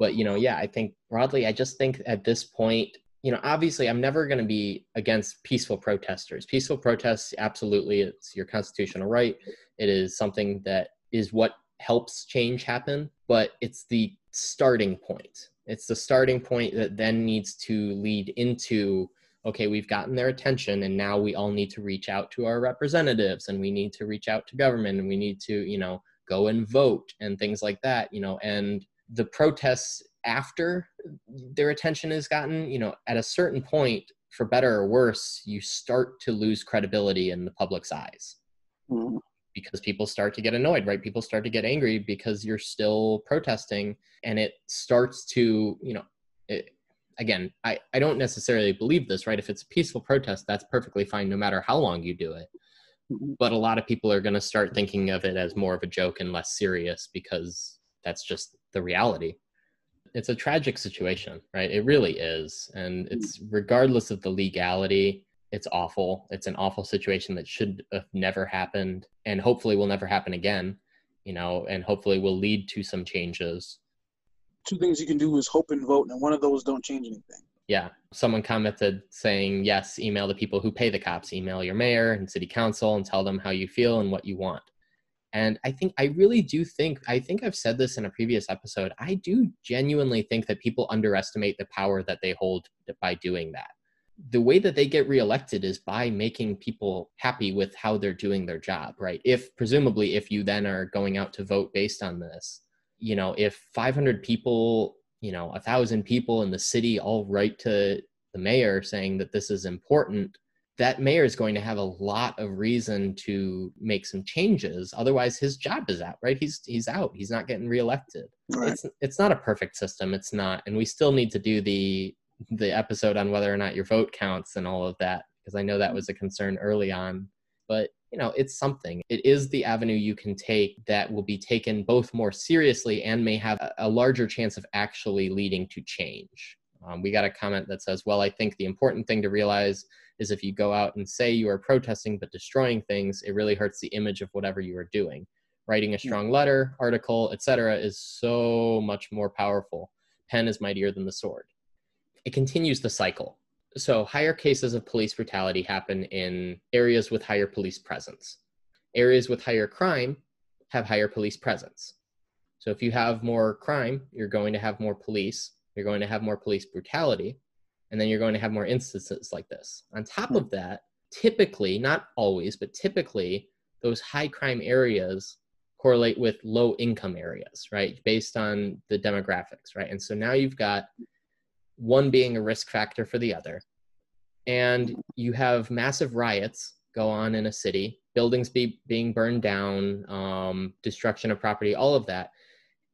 But you know, yeah, I think broadly, I just think at this point, you know, obviously, I'm never going to be against peaceful protesters. Peaceful protests, absolutely, it's your constitutional right. It is something that is what helps change happen, but it's the starting point. It's the starting point that then needs to lead into okay, we've gotten their attention and now we all need to reach out to our representatives and we need to reach out to government and we need to, you know, go and vote and things like that, you know, and the protests after their attention is gotten, you know, at a certain point, for better or worse, you start to lose credibility in the public's eyes. Mm. Because people start to get annoyed, right? People start to get angry because you're still protesting, and it starts to, you know, it, again, I, I don't necessarily believe this, right? If it's a peaceful protest, that's perfectly fine no matter how long you do it. Mm-hmm. But a lot of people are going to start thinking of it as more of a joke and less serious because that's just the reality. It's a tragic situation, right? It really is. And mm-hmm. it's regardless of the legality, it's awful. It's an awful situation that should have never happened and hopefully will never happen again, you know, and hopefully will lead to some changes two things you can do is hope and vote, and one of those don't change anything. Yeah. Someone commented saying, yes, email the people who pay the cops, email your mayor and city council and tell them how you feel and what you want. And I think, I really do think, I think I've said this in a previous episode. I do genuinely think that people underestimate the power that they hold by doing that. The way that they get reelected is by making people happy with how they're doing their job, right? If presumably, if you then are going out to vote based on this, you know if 500 people you know a thousand people in the city all write to the mayor saying that this is important that mayor is going to have a lot of reason to make some changes. Otherwise his job is out right? He's he's out. He's not getting reelected. Right. it's it's not a perfect system. It's not. And we still need to do the the episode on whether or not your vote counts and all of that because i know that was a concern early on. But you know it's something. It is the avenue you can take that will be taken both more seriously and may have a larger chance of actually leading to change. Um, we got a comment that says well i think the important thing to realize is if you go out and say you are protesting but destroying things it really hurts the image of whatever you are doing. Writing a strong letter article etc is so much more powerful. Pen is mightier than the sword it continues the cycle so, higher cases of police brutality happen in areas with higher police presence. Areas with higher crime have higher police presence. So, if you have more crime, you're going to have more police, you're going to have more police brutality. and then you're going to have more instances like this. On top of that, typically, not always, but typically, those high crime areas correlate with low income areas, right? Based on the demographics, right? And so now you've got one being a risk factor for the other. And you have massive riots go on in a city, buildings be, being burned down, um, destruction of property, all of that.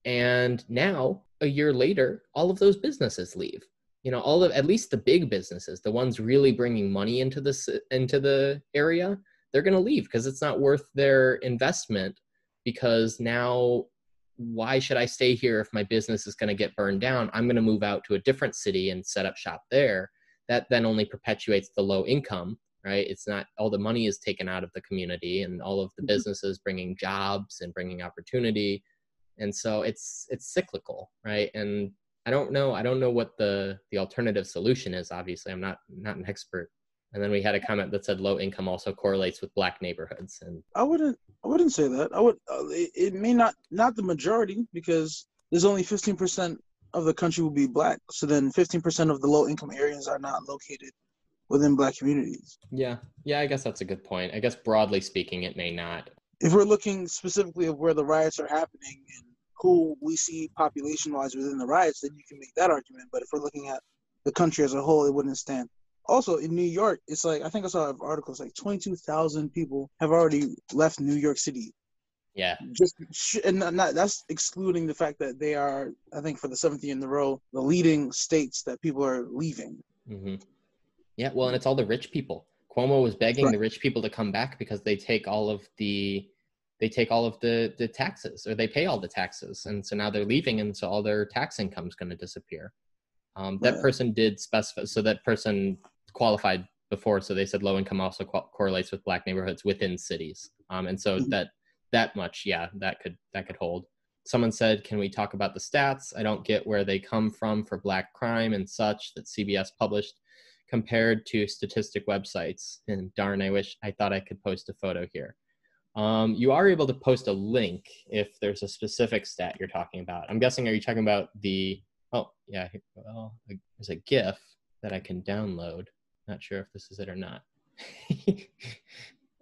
And now, a year later, all of those businesses leave. You know, all of at least the big businesses, the ones really bringing money into the into the area, they're going to leave because it's not worth their investment because now why should I stay here if my business is going to get burned down? I'm going to move out to a different city and set up shop there. That then only perpetuates the low income, right? It's not all the money is taken out of the community and all of the mm-hmm. businesses bringing jobs and bringing opportunity. And so it's it's cyclical, right? And I don't know I don't know what the the alternative solution is. Obviously, I'm not not an expert and then we had a comment that said low income also correlates with black neighborhoods. And I wouldn't, I wouldn't say that. I would. Uh, it, it, may not, not the majority, because there's only 15% of the country will be black. So then 15% of the low income areas are not located within black communities. Yeah, yeah. I guess that's a good point. I guess broadly speaking, it may not. If we're looking specifically of where the riots are happening and who we see population wise within the riots, then you can make that argument. But if we're looking at the country as a whole, it wouldn't stand also in New York, it's like I think I saw an article. It's like twenty two thousand people have already left New York City. Yeah. Just and not, that's excluding the fact that they are, I think, for the seventh year in a row, the leading states that people are leaving. Mm-hmm. Yeah, well, and it's all the rich people. Cuomo was begging right. the rich people to come back because they take all of the they take all of the the taxes or they pay all the taxes and so now they're leaving and so all their tax income is going to disappear um, that right. person did specify so that person qualified before, so they said low income also co- correlates with black neighborhoods within cities, um, and so mm-hmm. that that much, yeah, that could that could hold. Someone said, "Can we talk about the stats? I don't get where they come from for black crime and such that CBS published." compared to statistic websites. And darn, I wish I thought I could post a photo here. Um, you are able to post a link if there's a specific stat you're talking about. I'm guessing, are you talking about the, oh, yeah, well, there's a GIF that I can download. Not sure if this is it or not.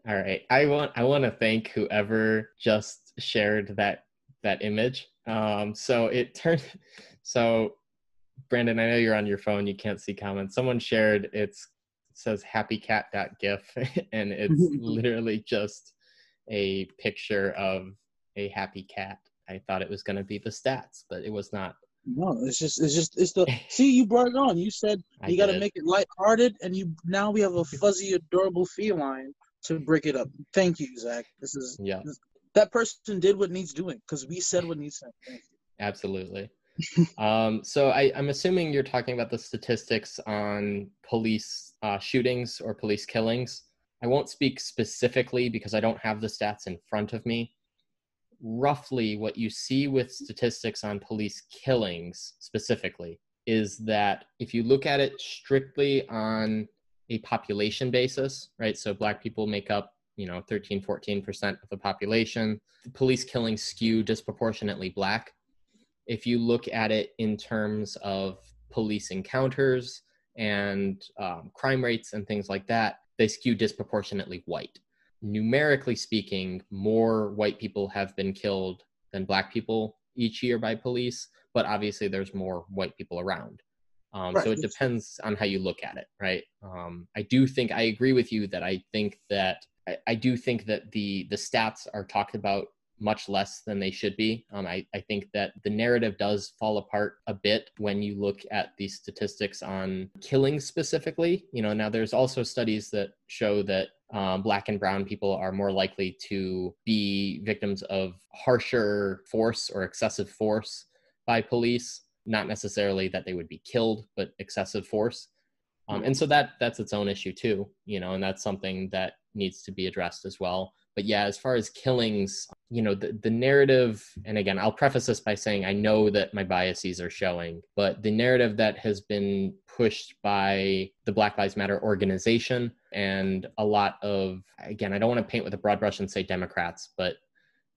All right. I want I want to thank whoever just shared that that image. Um, so it turned so Brandon, I know you're on your phone, you can't see comments. Someone shared it's it says happycat.gif and it's literally just a picture of a happy cat. I thought it was going to be the stats, but it was not. No, it's just it's just it's the see you brought it on. You said you got to make it lighthearted, and you now we have a fuzzy, adorable feline to break it up. Thank you, Zach. This is yeah. This, that person did what needs doing because we said what needs said. Absolutely. um, so I, I'm assuming you're talking about the statistics on police uh, shootings or police killings. I won't speak specifically because I don't have the stats in front of me roughly what you see with statistics on police killings specifically is that if you look at it strictly on a population basis, right? So black people make up, you know, 13, 14% of the population. Police killings skew disproportionately black. If you look at it in terms of police encounters and um, crime rates and things like that, they skew disproportionately white numerically speaking, more white people have been killed than black people each year by police, but obviously there's more white people around. Um, right. So it depends on how you look at it, right? Um, I do think I agree with you that I think that I, I do think that the the stats are talked about much less than they should be. Um, I, I think that the narrative does fall apart a bit when you look at the statistics on killings specifically. You know, now there's also studies that show that um, black and brown people are more likely to be victims of harsher force or excessive force by police. Not necessarily that they would be killed, but excessive force. Um, and so that that's its own issue too, you know, and that's something that needs to be addressed as well but yeah as far as killings you know the, the narrative and again i'll preface this by saying i know that my biases are showing but the narrative that has been pushed by the black lives matter organization and a lot of again i don't want to paint with a broad brush and say democrats but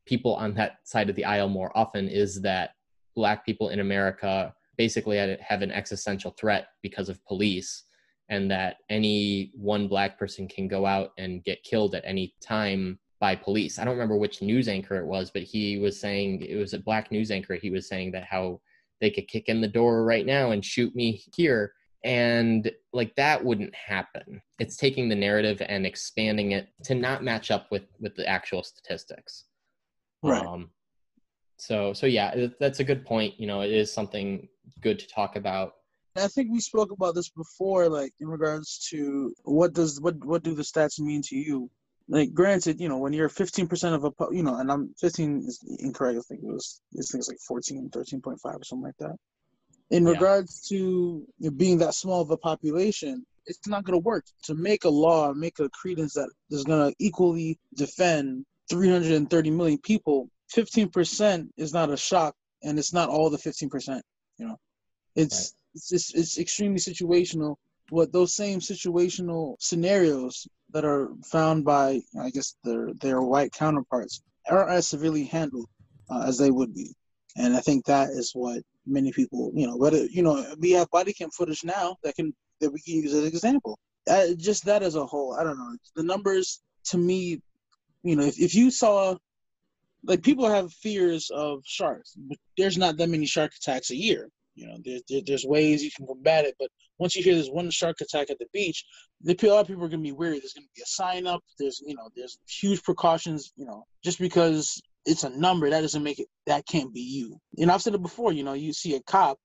people on that side of the aisle more often is that black people in america basically have an existential threat because of police and that any one black person can go out and get killed at any time by police. I don't remember which news anchor it was, but he was saying it was a black news anchor. He was saying that how they could kick in the door right now and shoot me here. And like that wouldn't happen. It's taking the narrative and expanding it to not match up with with the actual statistics. Right. Um, so so yeah, that's a good point. You know, it is something good to talk about. I think we spoke about this before, like in regards to what does what what do the stats mean to you? Like, granted, you know, when you're 15% of a, you know, and I'm 15 is incorrect. I think it was this thing's like 14, 13.5 or something like that. In yeah. regards to being that small of a population, it's not going to work to make a law, make a credence that is going to equally defend 330 million people. 15% is not a shock, and it's not all the 15%. You know, it's right. it's just, it's extremely situational. What those same situational scenarios that are found by, I guess, their their white counterparts aren't as severely handled uh, as they would be, and I think that is what many people, you know, whether you know, we have body cam footage now that can that we can use as an example. Uh, just that as a whole, I don't know. The numbers to me, you know, if, if you saw, like people have fears of sharks, but there's not that many shark attacks a year. You know, there, there, there's ways you can combat it, but once you hear there's one shark attack at the beach, the, a lot of people are going to be worried. There's going to be a sign up. There's, you know, there's huge precautions. You know, just because it's a number, that doesn't make it. That can't be you. Know, I've said it before. You know, you see a cop,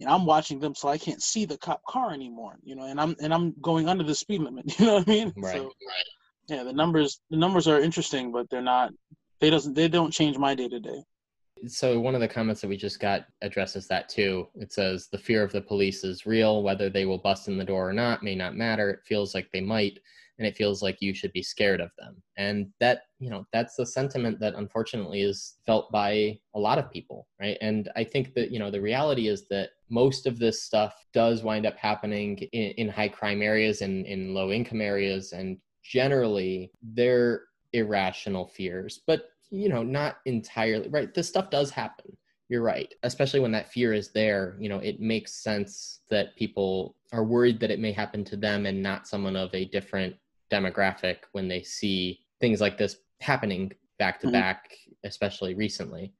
and I'm watching them, so I can't see the cop car anymore. You know, and I'm and I'm going under the speed limit. You know what I mean? Right. So, right. Yeah, the numbers the numbers are interesting, but they're not. They doesn't. They don't change my day to day so one of the comments that we just got addresses that too. It says the fear of the police is real. Whether they will bust in the door or not may not matter. It feels like they might, and it feels like you should be scared of them. And that, you know, that's the sentiment that unfortunately is felt by a lot of people, right? And I think that, you know, the reality is that most of this stuff does wind up happening in, in high crime areas and in low income areas. And generally, they're irrational fears. But you know, not entirely right. This stuff does happen. You're right. Especially when that fear is there, you know, it makes sense that people are worried that it may happen to them and not someone of a different demographic when they see things like this happening back to mm-hmm. back, especially recently.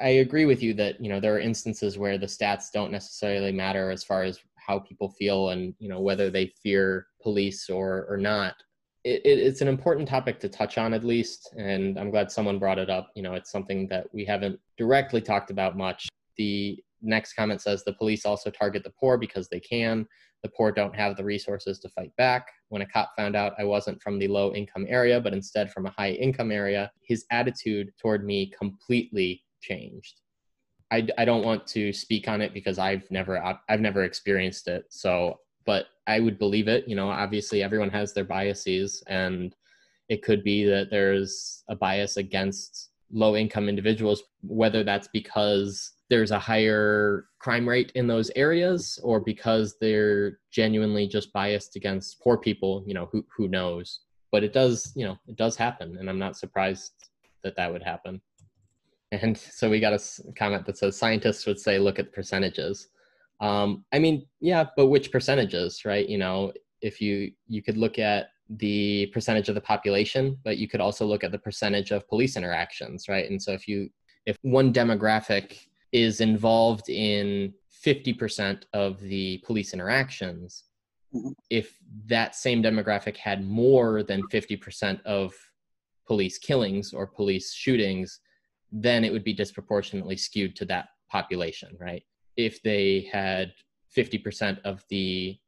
I agree with you that, you know, there are instances where the stats don't necessarily matter as far as how people feel and, you know, whether they fear police or or not it, it's an important topic to touch on at least and i'm glad someone brought it up. You know it's something that we haven't directly talked about much. The next comment says the police also target the poor because they can. The poor don't have the resources to fight back. When a cop found out i wasn't from the low income area but instead from a high income area his attitude toward me completely changed. I, I don't want to speak on it because I've never I've never experienced it. So but I would believe it. You know, obviously everyone has their biases, and it could be that there's a bias against low income individuals, whether that's because there's a higher crime rate in those areas or because they're genuinely just biased against poor people, you know, who, who knows. But it does, you know, it does happen, and I'm not surprised that that would happen. And so we got a comment that says scientists would say, look at the percentages. Um, I mean, yeah, but which percentages, right? You know, if you you could look at the percentage of the population, but you could also look at the percentage of police interactions, right? And so if you if one demographic is involved in 50% of the police interactions, mm-hmm. if that same demographic had more than 50% of police killings or police shootings, then it would be disproportionately skewed to that population, right? If they had 50% of the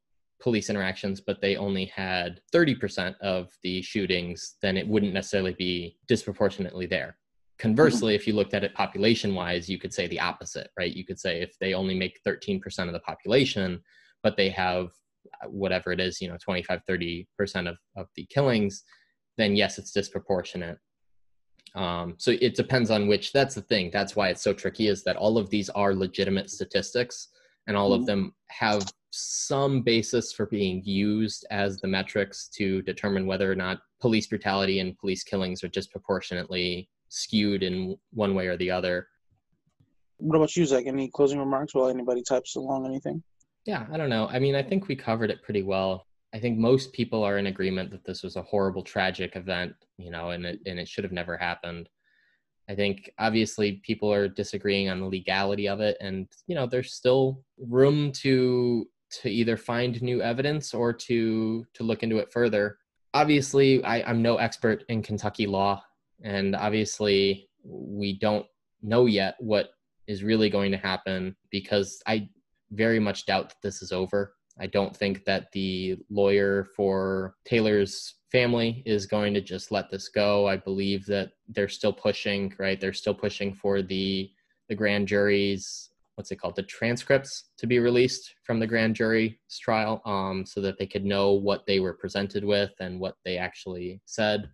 police interactions, but they only had 30% of the shootings, then it wouldn't necessarily be disproportionately there. Conversely, if you looked at it population wise, you could say the opposite, right? You could say if they only make 13% of the population, but they have uh, whatever it is, you know, 25, 30% of, of the killings, then yes, it's disproportionate. Um, so it depends on which. That's the thing. That's why it's so tricky. Is that all of these are legitimate statistics, and all mm-hmm. of them have some basis for being used as the metrics to determine whether or not police brutality and police killings are disproportionately skewed in one way or the other. What about you, Zach? Any closing remarks while anybody types along anything? Yeah, I don't know. I mean, I think we covered it pretty well. I think most people are in agreement that this was a horrible, tragic event, you know, and it and it should have never happened. I think obviously people are disagreeing on the legality of it, and you know, there's still room to to either find new evidence or to to look into it further. Obviously, I, I'm no expert in Kentucky law, and obviously we don't know yet what is really going to happen because I very much doubt that this is over. I don't think that the lawyer for Taylor's family is going to just let this go. I believe that they're still pushing, right? They're still pushing for the the grand jury's what's it called? The transcripts to be released from the grand jury's trial um, so that they could know what they were presented with and what they actually said.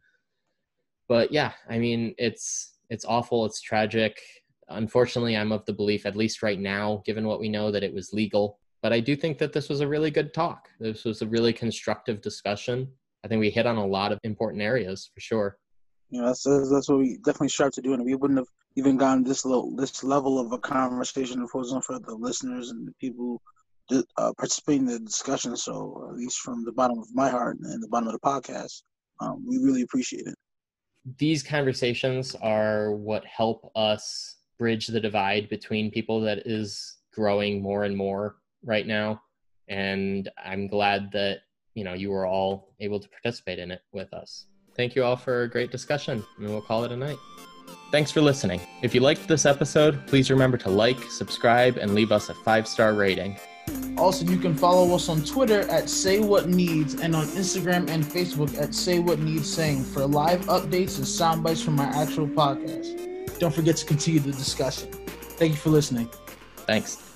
But yeah i mean it's it's awful. It's tragic. Unfortunately i'm of the belief at least right now given what we know that it was legal but i do think that this was a really good talk. This was a really constructive discussion. I think we hit on a lot of important areas for sure. Know that's that's what we definitely strive to do and we wouldn't have even gotten this level this level of a conversation if it wasn't for the listeners and the people uh, participate in the discussion. So at least from the bottom of my heart and the bottom of the podcast um, we really appreciate it. These conversations are what help us bridge the divide between people that is growing more and more right now and i'm glad that you know you were all able to participate in it with us thank you all for a great discussion and we'll call it a night thanks for listening if you liked this episode please remember to like subscribe and leave us a five star rating also, you can follow us on Twitter at Say What Needs and on Instagram and Facebook at Say What Needs Saying for live updates and sound bites from our actual podcast. Don't forget to continue the discussion. Thank you for listening. Thanks.